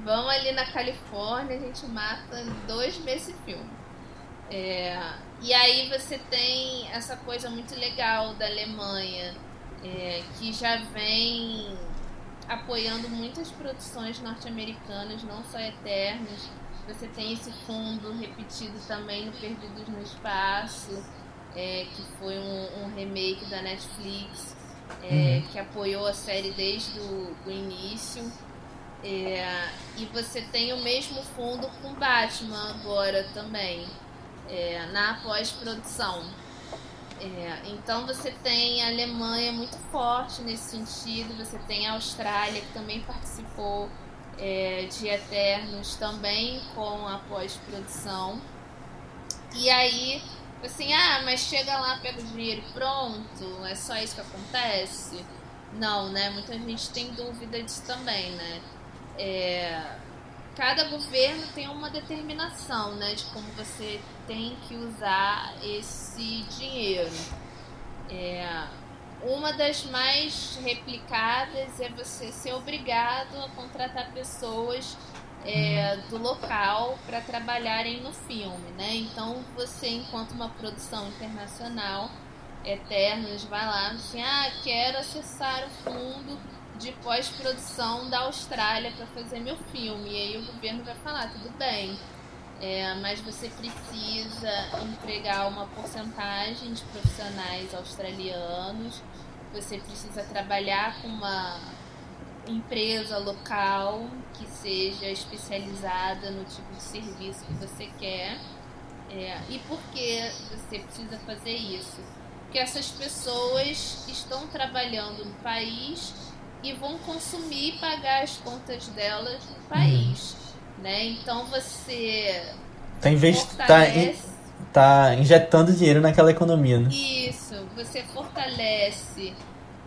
Vamos ali na Califórnia, a gente mata dois meses esse filme. É, e aí você tem essa coisa muito legal da Alemanha, é, que já vem apoiando muitas produções norte-americanas, não só eternas. Você tem esse fundo repetido também no Perdidos no Espaço, é, que foi um, um remake da Netflix, é, que apoiou a série desde o do início. É, e você tem o mesmo fundo com Batman agora também, é, na pós-produção. É, então você tem a Alemanha muito forte nesse sentido, você tem a Austrália que também participou é, de Eternos também com a pós-produção. E aí, assim, ah, mas chega lá, pega o dinheiro e pronto, é só isso que acontece? Não, né? Muita gente tem dúvida disso também, né? É, cada governo tem uma determinação, né, de como você tem que usar esse dinheiro. É, uma das mais replicadas é você ser obrigado a contratar pessoas é, do local para trabalharem no filme, né? Então você, enquanto uma produção internacional, Eternos, vai lá assim, ah, quero acessar o fundo de pós-produção da Austrália para fazer meu filme. E aí o governo vai falar, tudo bem, é, mas você precisa empregar uma porcentagem de profissionais australianos, você precisa trabalhar com uma empresa local que seja especializada no tipo de serviço que você quer. É, e por que você precisa fazer isso? Porque essas pessoas estão trabalhando no país e vão consumir e pagar as contas delas no país. Né? Então você Tá, investi tá, tá injetando dinheiro naquela economia, né? isso, você fortalece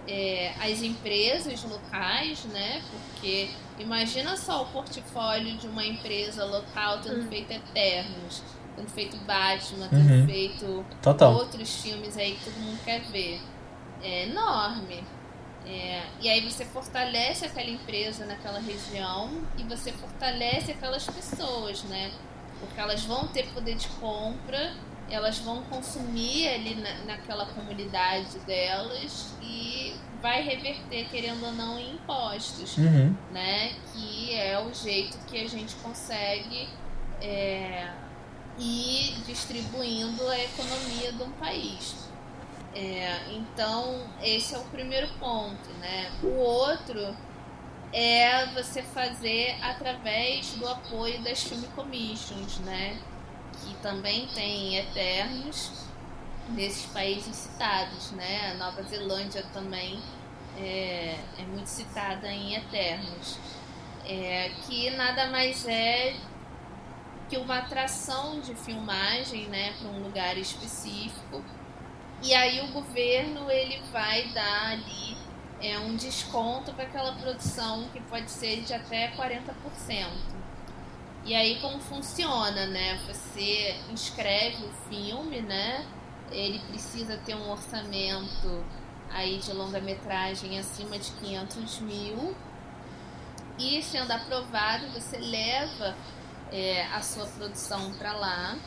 é, as empresas locais, né? Porque imagina só o portfólio de uma empresa local tendo feito Eternos, tendo feito Batman, tendo Uhum. feito Total. outros filmes aí que todo mundo quer ver. É enorme. É, e aí você fortalece aquela empresa naquela região e você fortalece aquelas pessoas, né? Porque elas vão ter poder de compra elas vão consumir ali na, naquela comunidade delas e vai reverter, querendo ou não, em impostos, Uhum. né? Que é o jeito que a gente consegue é, ir distribuindo a economia de um país. É, então, esse é o primeiro ponto, né? O outro é você fazer através do apoio das Film Commissions, né? Que também tem eternos desses países citados, né? A Nova Zelândia também é, é muito citada em Eternos, é, que nada mais é que uma atração de filmagem, né, para um lugar específico. E aí o governo ele vai dar ali é, um desconto para aquela produção que pode ser de até 40%. E aí como funciona, né? Você inscreve o filme, né? Ele precisa ter um orçamento aí de longa-metragem acima de 500 mil. E sendo aprovado, você leva é, a sua produção para lá.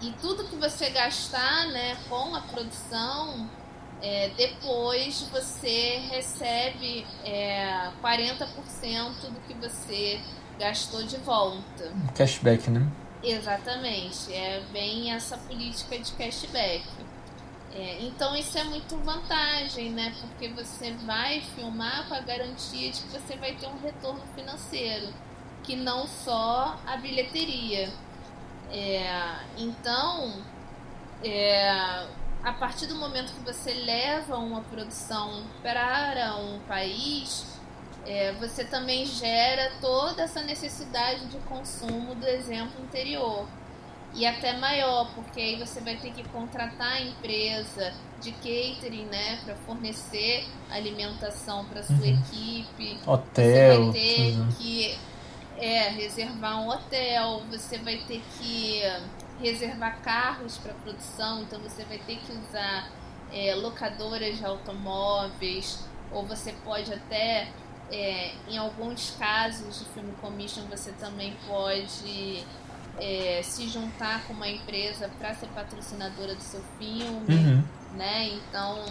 E tudo que você gastar né, com a produção, é, depois você recebe é, 40% do que você gastou de volta. Cashback, né? Exatamente, é bem essa política de cashback. É, então isso é muito vantagem, né? Porque você vai filmar com a garantia de que você vai ter um retorno financeiro, que não só a bilheteria. É, então, é, a partir do momento que você leva uma produção para um país, é, você também gera toda essa necessidade de consumo do exemplo anterior. E até maior, porque aí você vai ter que contratar a empresa de catering, né, para fornecer alimentação para sua Uhum. equipe. Hotel. Você vai ter tudo. que é, reservar um hotel, você vai ter que reservar carros para produção, então você vai ter que usar é, locadoras de automóveis, ou você pode até, é, em alguns casos de filme commission, você também pode é, se juntar com uma empresa para ser patrocinadora do seu filme Uhum. né? Então,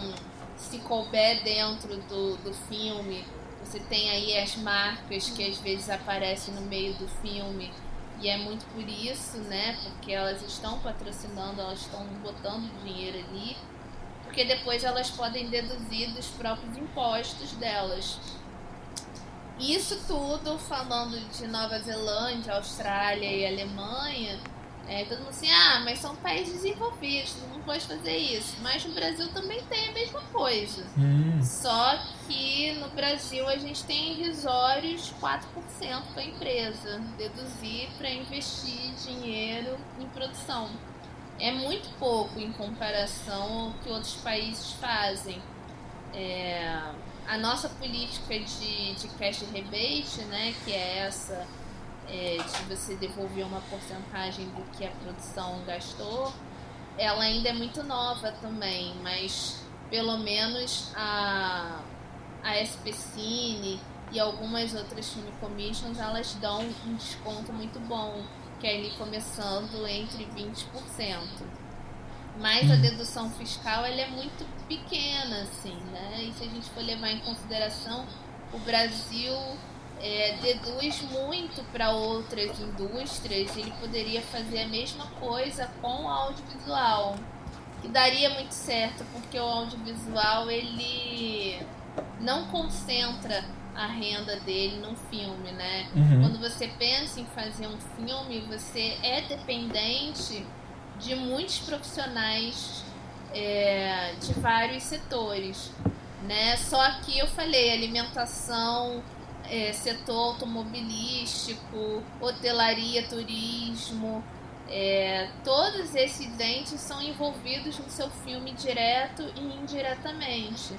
se couber dentro do, do filme, você tem aí as marcas que às vezes aparecem no meio do filme. E é muito por isso, né? Porque elas estão patrocinando, elas estão botando dinheiro ali. Porque depois elas podem deduzir dos próprios impostos delas. Isso tudo falando de Nova Zelândia, Austrália e Alemanha, é, todo mundo assim, ah, mas são países desenvolvidos, não pode fazer isso. Mas no Brasil também tem a mesma coisa. Hum. Só que no Brasil a gente tem irrisórios 4% para a empresa deduzir para investir dinheiro em produção. É muito pouco em comparação ao que outros países fazem. É, a nossa política de, de cash rebate, né, que é essa é, de você devolver uma porcentagem do que a produção gastou, ela ainda é muito nova também, mas pelo menos a, a SP Cine e algumas outras film commissions elas dão um desconto muito bom, que é ali começando entre 20%. Mas a dedução fiscal ela é muito pequena, assim, né? E se a gente for levar em consideração, o Brasil é, deduz muito para outras indústrias, ele poderia fazer a mesma coisa com o audiovisual. Que daria muito certo, porque o audiovisual ele não concentra a renda dele num filme, né? Uhum. Quando você pensa em fazer um filme, você é dependente de muitos profissionais é, de vários setores, né? Só que eu falei alimentação, é, setor automobilístico, hotelaria, turismo, é, todos esses entes são envolvidos no seu filme direto e indiretamente.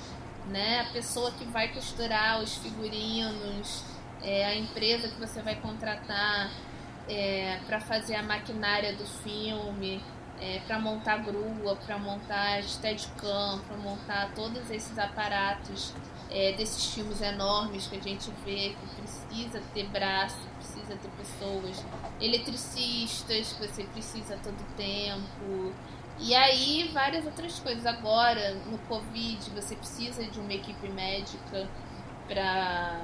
Né? A pessoa que vai costurar os figurinos, é, a empresa que você vai contratar é, para fazer a maquinária do filme, é, para montar grua, para montar steadicam, para montar todos esses aparatos é, desses filmes enormes que a gente vê que precisa ter braço, precisa ter pessoas eletricistas que você precisa todo tempo. E aí várias outras coisas. Agora, no Covid, você precisa de uma equipe médica para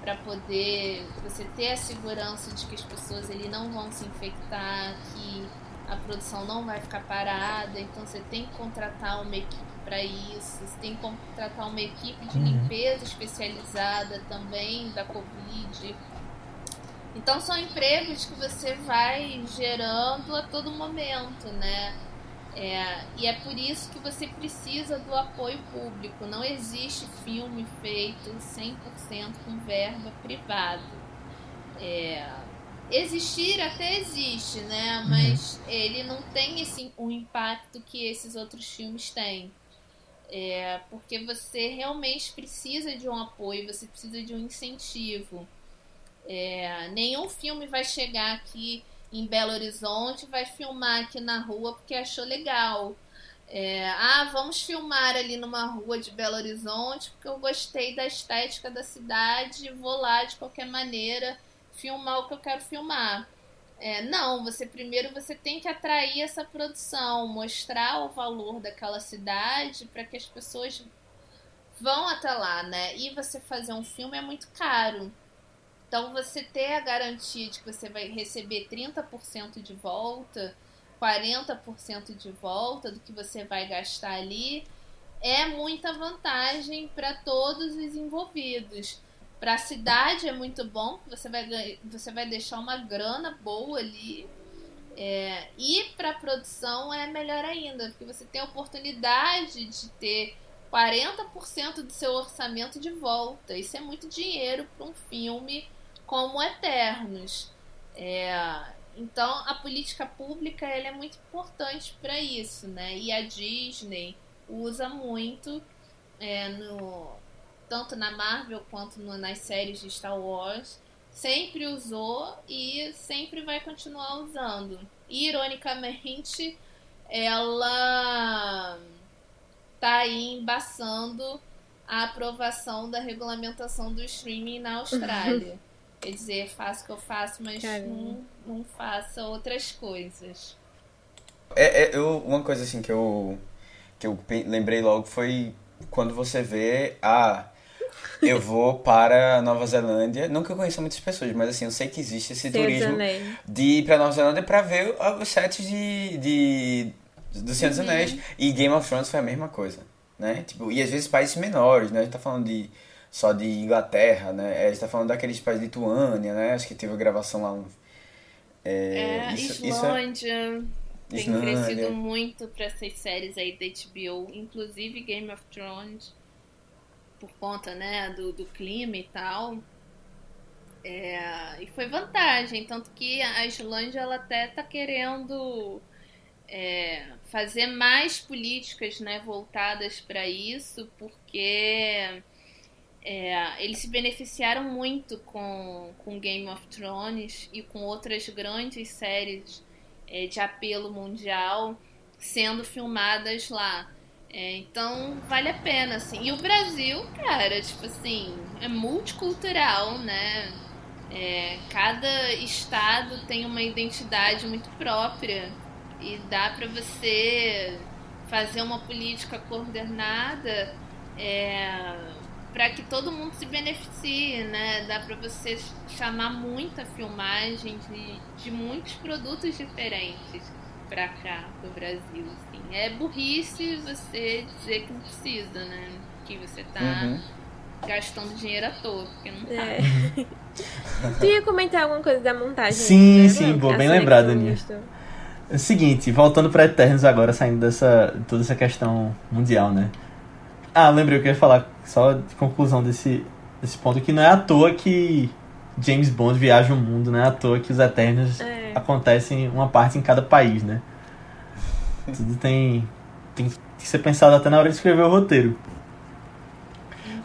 para poder você ter a segurança de que as pessoas ele não vão se infectar, que a produção não vai ficar parada, então você tem que contratar uma equipe para isso, você tem que contratar uma equipe de uhum. limpeza especializada também da Covid. Então são empregos que você vai gerando a todo momento, né? É, e é por isso que você precisa do apoio público. Não existe filme feito 100% com verba privada. É, existir até existe, né? Uhum. Mas ele não tem esse, o impacto que esses outros filmes têm. É, porque você realmente precisa de um apoio, você precisa de um incentivo. É, nenhum filme vai chegar aqui em Belo Horizonte vai filmar aqui na rua porque achou legal. É, ah, vamos filmar ali numa rua de Belo Horizonte porque eu gostei da estética da cidade vou lá de qualquer maneira filmar o que eu quero filmar. É, não, você primeiro você tem que atrair essa produção, mostrar o valor daquela cidade para que as pessoas vão até lá, né? E você fazer um filme é muito caro. Então você ter a garantia de que você vai receber 30% de volta, 40% de volta do que você vai gastar ali, é muita vantagem para todos os envolvidos. Para a cidade é muito bom, você vai, você vai deixar uma grana boa ali. É, e para produção é melhor ainda, porque você tem a oportunidade de ter 40% do seu orçamento de volta. Isso é muito dinheiro para um filme como Eternos. É, então a política pública ela é muito importante para isso, né? E a Disney usa muito é, no tanto na Marvel quanto no, nas séries de Star Wars, sempre usou e sempre vai continuar usando. E, ironicamente, ela tá aí embaçando a aprovação da regulamentação do streaming na Austrália. Quer dizer, faço o que eu faço, mas não, não faça outras coisas. É, é, eu, uma coisa assim que eu, que eu lembrei logo foi quando você vê a eu vou para Nova Zelândia. Eu conheça muitas pessoas, mas assim, eu sei que existe esse turismo de ir para Nova Zelândia para ver os sets de, de do Senhor dos uhum. Anéis. E Game of Thrones foi a mesma coisa, né? Tipo, e às vezes países menores, né? A gente tá falando de só de Inglaterra, né? É, a gente tá falando daqueles países de Lituânia, né? Acho que teve a gravação lá. Um, é, é isso, Islândia. Isso é... Tem Islândia. crescido muito para essas séries aí da HBO, inclusive Game of Thrones por conta né, do, do clima e tal. É, e foi vantagem, tanto que a Islândia ela até está querendo é, fazer mais políticas né, voltadas para isso, porque é, eles se beneficiaram muito com, com Game of Thrones e com outras grandes séries é, de apelo mundial sendo filmadas lá. É, então vale a pena, assim. E o Brasil, cara, tipo assim, é multicultural, né? É, cada estado tem uma identidade muito própria e dá para você fazer uma política coordenada é, para que todo mundo se beneficie, né? Dá para você chamar muita filmagem de, de muitos produtos diferentes para cá, pro Brasil. É burrice você dizer que não precisa, né? Que você tá uhum. gastando dinheiro à toa, porque não tá. É. tu ia comentar alguma coisa da montagem? Sim, né? sim, boa, bem lembrado, Aninha. É o seguinte, voltando para Eternos agora, saindo dessa toda essa questão mundial, né? Ah, lembrei o que eu ia falar, só de conclusão desse, desse ponto, que não é à toa que James Bond viaja o mundo, não é à toa que os Eternos é. acontecem uma parte em cada país, né? Tudo tem, tem que ser pensado até na hora de escrever o roteiro.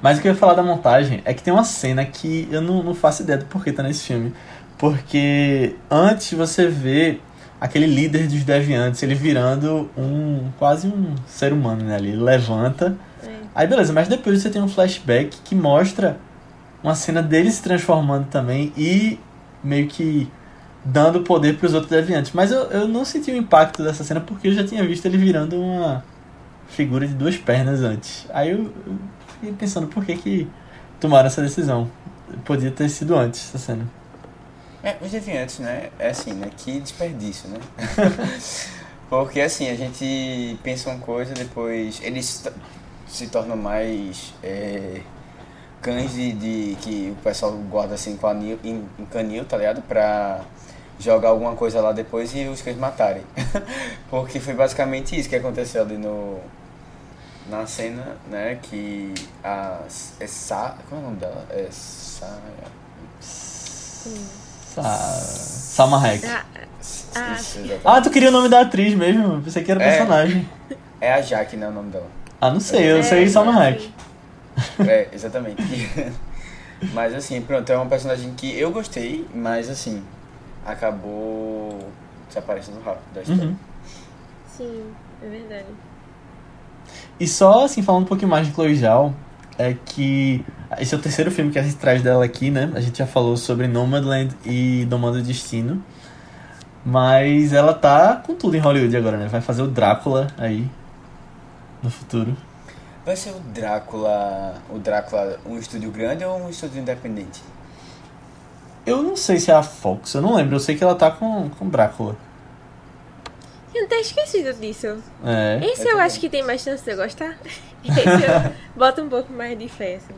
Mas o que eu ia falar da montagem é que tem uma cena que eu não, não faço ideia do porquê tá nesse filme. Porque antes você vê aquele líder dos deviantes, ele virando um quase um ser humano, né? Ali, ele levanta. É. Aí beleza, mas depois você tem um flashback que mostra uma cena dele se transformando também e meio que dando poder para os outros deviantes. Mas eu, eu não senti o impacto dessa cena porque eu já tinha visto ele virando uma figura de duas pernas antes. Aí eu, eu fiquei pensando por que que tomaram essa decisão. Podia ter sido antes essa cena. É, os deviantes, né? É assim, né? Que desperdício, né? Porque assim, a gente pensa uma coisa, depois eles se tornam mais é, cães de, de, que o pessoal guarda assim com anil, em, em canil, tá ligado? Pra jogar alguma coisa lá depois e os cães matarem. Porque foi basicamente isso que aconteceu ali no. Na cena, né, que a. É Sa. Qual é o nome dela? É Sa. Sa Salma Hayek. Ah, ah, tu queria o nome da atriz mesmo? Pensei que era É. personagem. É a Jaque, né? O nome dela. Ah, não sei, eu É, sei Salma Hayek. É, exatamente. mas assim, pronto, é uma personagem que eu gostei, mas assim, acabou desaparecendo rápido da história. Uhum. sim, é verdade. E só assim, falando um pouquinho mais de Chloe Zhao, é que esse é o terceiro filme que a gente traz dela aqui, né? A gente já falou sobre Nomadland e Domando o Destino. Mas ela tá com tudo em Hollywood agora, né? Vai fazer o Drácula aí no futuro. Vai ser o Drácula, o Drácula um estúdio grande ou um estúdio independente? Eu não sei se é a Fox, eu não lembro. Eu sei que ela tá com, com Drácula. Eu até esquecido disso. É. Esse Eu eu, também. acho que tem mais chance de eu gostar. Esse eu boto um pouco mais de fé, assim.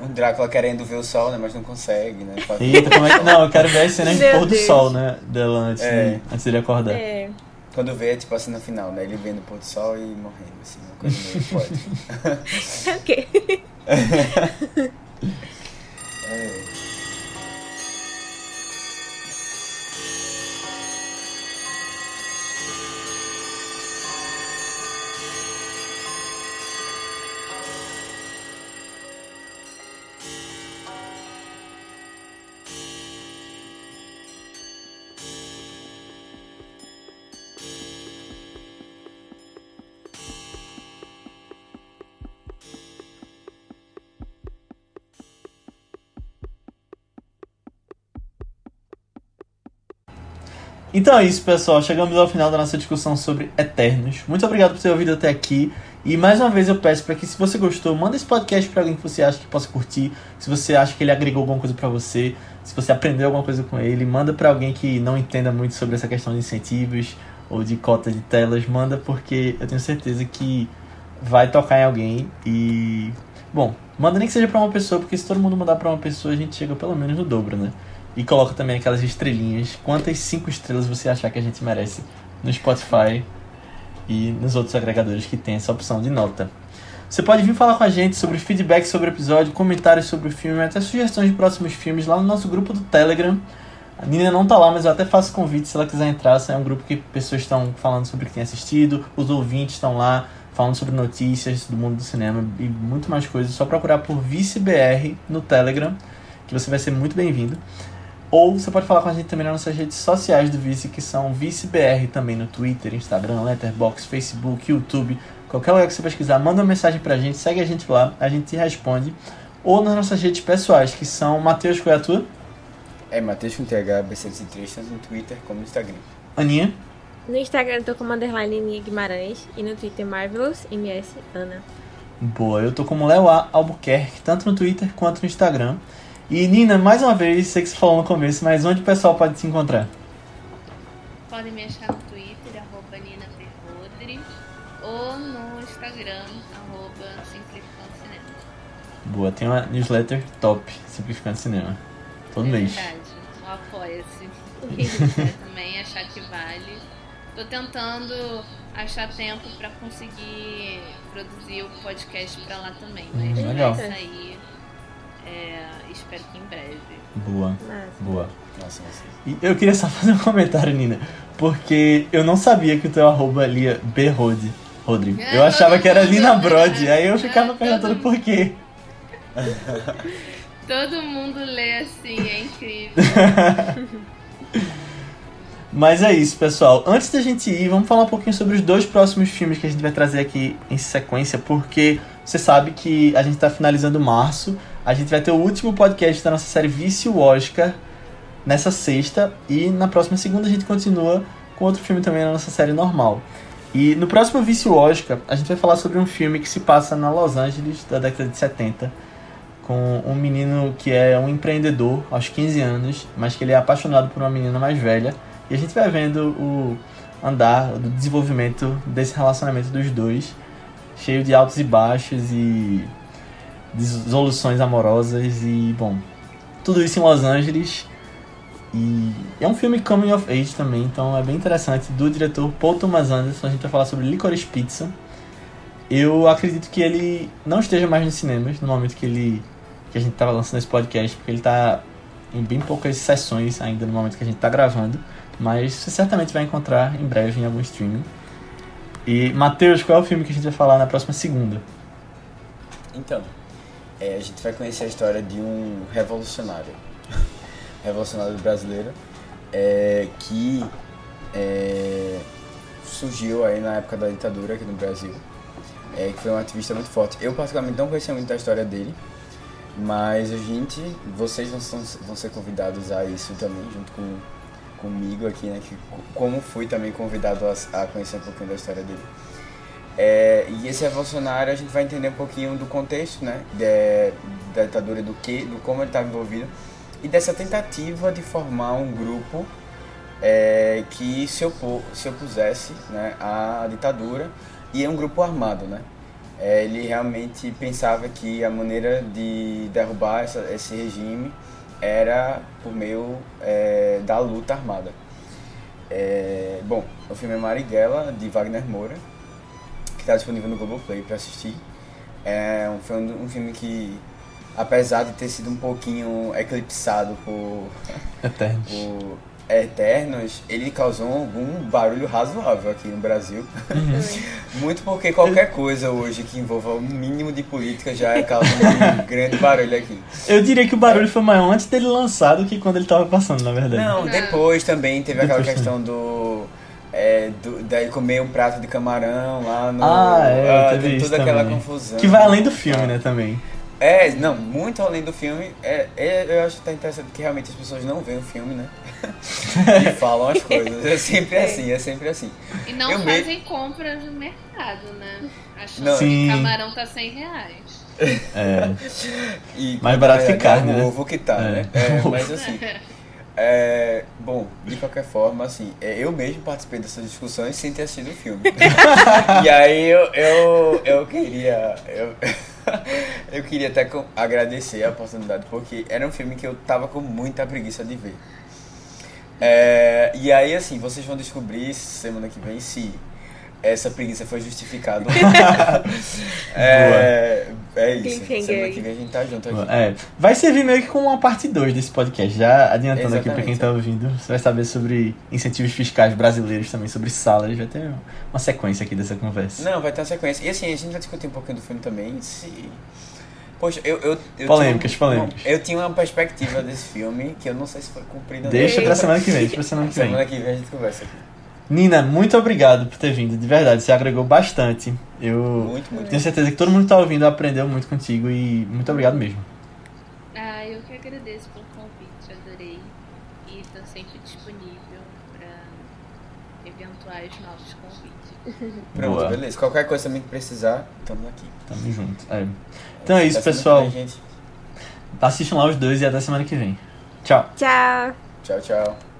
Um Drácula querendo ver o sol, né? Mas não consegue, né? Faz- Eita, como é que. Não, eu quero ver as cenas de pôr do sol, né? Dela antes, É. de, antes dele acordar. É. Quando vê, é tipo assim no final, né? Ele vendo o pôr do sol e morrendo, assim, uma coisa meio poética. Ok. É. Então é isso, pessoal. Chegamos ao final da nossa discussão sobre Eternos. Muito obrigado por ter ouvido até aqui. E mais uma vez eu peço para que, se você gostou, manda esse podcast para alguém que você acha que possa curtir. Se você acha que ele agregou alguma coisa para você, se você aprendeu alguma coisa com ele, manda para alguém que não entenda muito sobre essa questão de incentivos ou de cota de telas. Manda porque eu tenho certeza que vai tocar em alguém. E, bom, manda nem que seja para uma pessoa, porque se todo mundo mandar para uma pessoa, a gente chega pelo menos no dobro, né? E coloca também aquelas estrelinhas. Quantas cinco estrelas você achar que a gente merece no Spotify e nos outros agregadores que tem essa opção de nota. Você pode vir falar com a gente sobre feedback sobre o episódio, comentários sobre o filme, até sugestões de próximos filmes lá no nosso grupo do Telegram. A Nina não tá lá, mas eu até faço convite se ela quiser entrar. É um grupo que pessoas estão falando sobre o que tem assistido, os ouvintes estão lá falando sobre notícias do mundo do cinema e muito mais coisas. É só procurar por ViceBR no Telegram, que você vai ser muito bem-vindo. Ou você pode falar com a gente também nas nossas redes sociais do Vice, que são ViceBR também no Twitter, Instagram, Letterboxd, Facebook, YouTube. Qualquer lugar que você pesquisar, manda uma mensagem pra gente, segue a gente lá, a gente te responde. Ou nas nossas redes pessoais, que são Matheus, qual é a tua? É Matheus com TH, B703, tanto no Twitter como no Instagram. Aninha? No Instagram eu tô como underline Aninha Guimarães e no Twitter Marvelous MS Ana. Boa, eu tô como Léo A. Albuquerque, tanto no Twitter quanto no Instagram. E Nina, mais uma vez, sei que você falou no começo, mas onde o pessoal pode se encontrar? Podem me achar no Twitter, arroba Nina ou no Instagram, arroba Simplificando Cinema. Boa, tem uma newsletter top, Simplificando Cinema. Todo é mês. verdade, o apoia-se. Quiser também achar que vale. Tô tentando achar tempo pra conseguir produzir o podcast pra lá também, mas Hum, legal. vai sair. É, espero que em breve. Boa, Massa. boa. Nossa, nossa. E eu queria só fazer um comentário, Nina, porque eu não sabia que o teu arroba lia Berrode, Rodrigo. É, Eu achava todo que era né? Brode, aí eu É, ficava perguntando por quê. Todo mundo lê assim, é incrível. Mas é isso, pessoal. Antes da gente ir, vamos falar um pouquinho sobre os dois próximos filmes que a gente vai trazer aqui em sequência, porque você sabe que a gente tá finalizando março. A gente vai ter o último podcast da nossa série Vício Oscar nessa sexta e na próxima segunda a gente continua com outro filme também na nossa série normal. E no próximo Vício Oscar, a gente vai falar sobre um filme que se passa na Los Angeles da década de 70, com um menino que é um empreendedor aos 15 anos, mas que ele é apaixonado por uma menina mais velha. E a gente vai vendo o andar do desenvolvimento desse relacionamento dos dois, cheio de altos e baixos e dissoluções amorosas e bom, tudo isso em Los Angeles. E é um filme coming of age também, então é bem interessante, do diretor Paul Thomas Anderson. A gente vai falar sobre Licorice Pizza. Eu acredito que ele não esteja mais nos cinemas no momento que ele que a gente estava lançando esse podcast, porque ele está em bem poucas sessões ainda no momento que a gente está gravando, mas você certamente vai encontrar em breve em algum streaming. E Matheus, qual é o filme que a gente vai falar na próxima segunda? Então, é, a gente vai conhecer a história de um revolucionário, revolucionário brasileiro, é, que é, surgiu aí na época da ditadura aqui no Brasil, é, que foi um ativista muito forte. Eu particularmente não conhecia muito da história dele, mas a gente, vocês vão, vão ser convidados a isso também, junto com, comigo aqui, né? Que, como fui também convidado a, a conhecer um pouquinho da história dele. É, e esse revolucionário a gente vai entender um pouquinho do contexto, né? De, da ditadura, do que, do como ele estava envolvido e dessa tentativa de formar um grupo é, que se, opor, se opusesse né, à ditadura e é um grupo armado, né? é, ele realmente pensava que a maneira de derrubar essa, esse regime era por meio é, da luta armada. É, bom, o filme é Marighella, de Wagner Moura, está disponível no Globoplay para assistir. É um, foi um, um filme que, apesar de ter sido um pouquinho eclipsado por, por Eternos, ele causou algum barulho razoável aqui no Brasil. Uhum. Muito porque qualquer coisa hoje que envolva o um mínimo de política já é causa um grande barulho aqui. Eu diria que o barulho foi maior antes dele lançado do que quando ele estava passando, na verdade. Não, depois também teve depois aquela questão do. É, do, daí comer um prato de camarão lá no. Ah, é, ah, teve toda aquela confusão. Que vai além do filme, né, também. É, não, muito além do filme. É, é, eu acho que tá interessante que realmente as pessoas não veem o filme, né? e falam as coisas. É sempre assim, é sempre assim. E não eu fazem me... compras no mercado, né? Achando que camarão tá 100 reais. É. E Mais barato que é carne, é né? ovo que tá, é. né? É, mas assim. É, bom, de qualquer forma, assim, é, eu mesmo participei dessas discussões sem ter assistido o filme. e aí eu, eu, eu queria. Eu, eu queria até agradecer a oportunidade, porque era um filme que eu tava com muita preguiça de ver. É, e aí, assim, vocês vão descobrir semana que vem se essa preguiça foi justificada. é, é isso. Semana que vem a gente tá junto aqui. É, vai servir meio que como uma parte 2 desse podcast. Já adiantando Exatamente. aqui pra quem tá ouvindo, você vai saber sobre incentivos fiscais brasileiros também, sobre salários. Vai ter uma sequência aqui dessa conversa. Não, vai ter uma sequência. E assim, a gente vai discutir um pouquinho do filme também. Se Poxa, eu. eu, eu polêmicas, tinha, polêmicas. eu tinha uma perspectiva desse filme que eu não sei se foi cumprida Deixa pra semana que vem, deixa pra semana que vem. Semana que vem a gente conversa aqui. Nina, muito obrigado por ter vindo, de verdade, você agregou bastante. Eu muito, muito. tenho certeza que todo mundo que tá ouvindo aprendeu muito contigo e muito obrigado mesmo. Ah, eu que agradeço pelo convite, adorei. E tô sempre disponível para eventuais novos convites. Pronto, Boa. beleza. Qualquer coisa também que precisar, estamos aqui. Tamo junto. É. Então é isso, pessoal. Vem, Assistam lá os dois e até semana que vem. Tchau. Tchau. Tchau, tchau.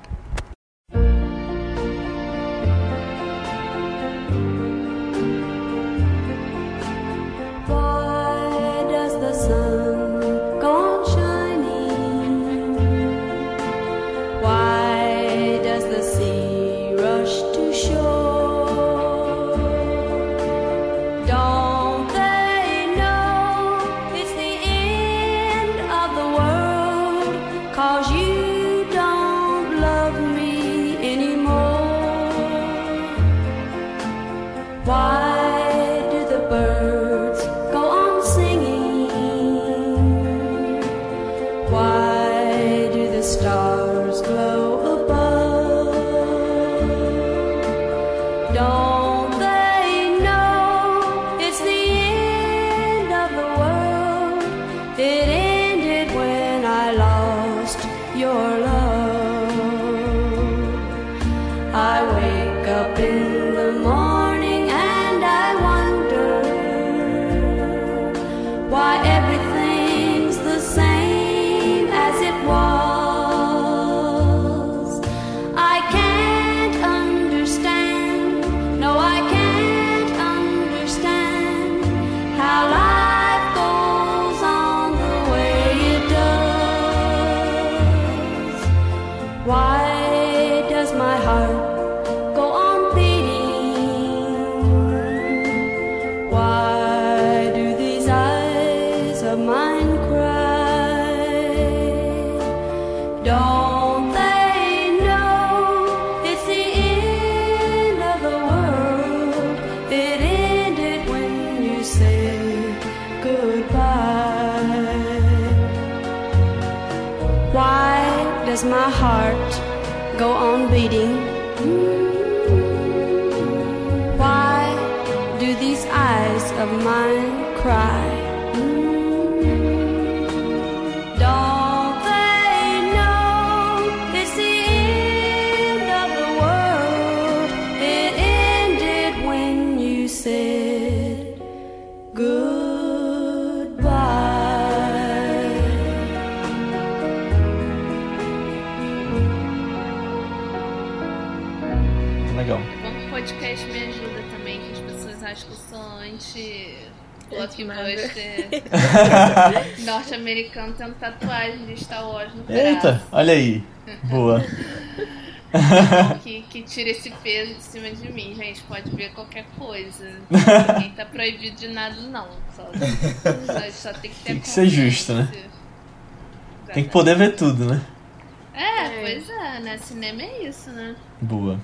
Norte-americano tendo tatuagem de Star Wars no braço. Eita, olha aí. Boa. Que, que tira esse peso de cima de mim, gente. Pode ver qualquer coisa. Ninguém tá proibido de nada, não. Só, só, só tem que ter Tem que ser justo, né? consciência. Tem que poder ver tudo, né? É, pois é, né? Cinema é isso, né? Boa.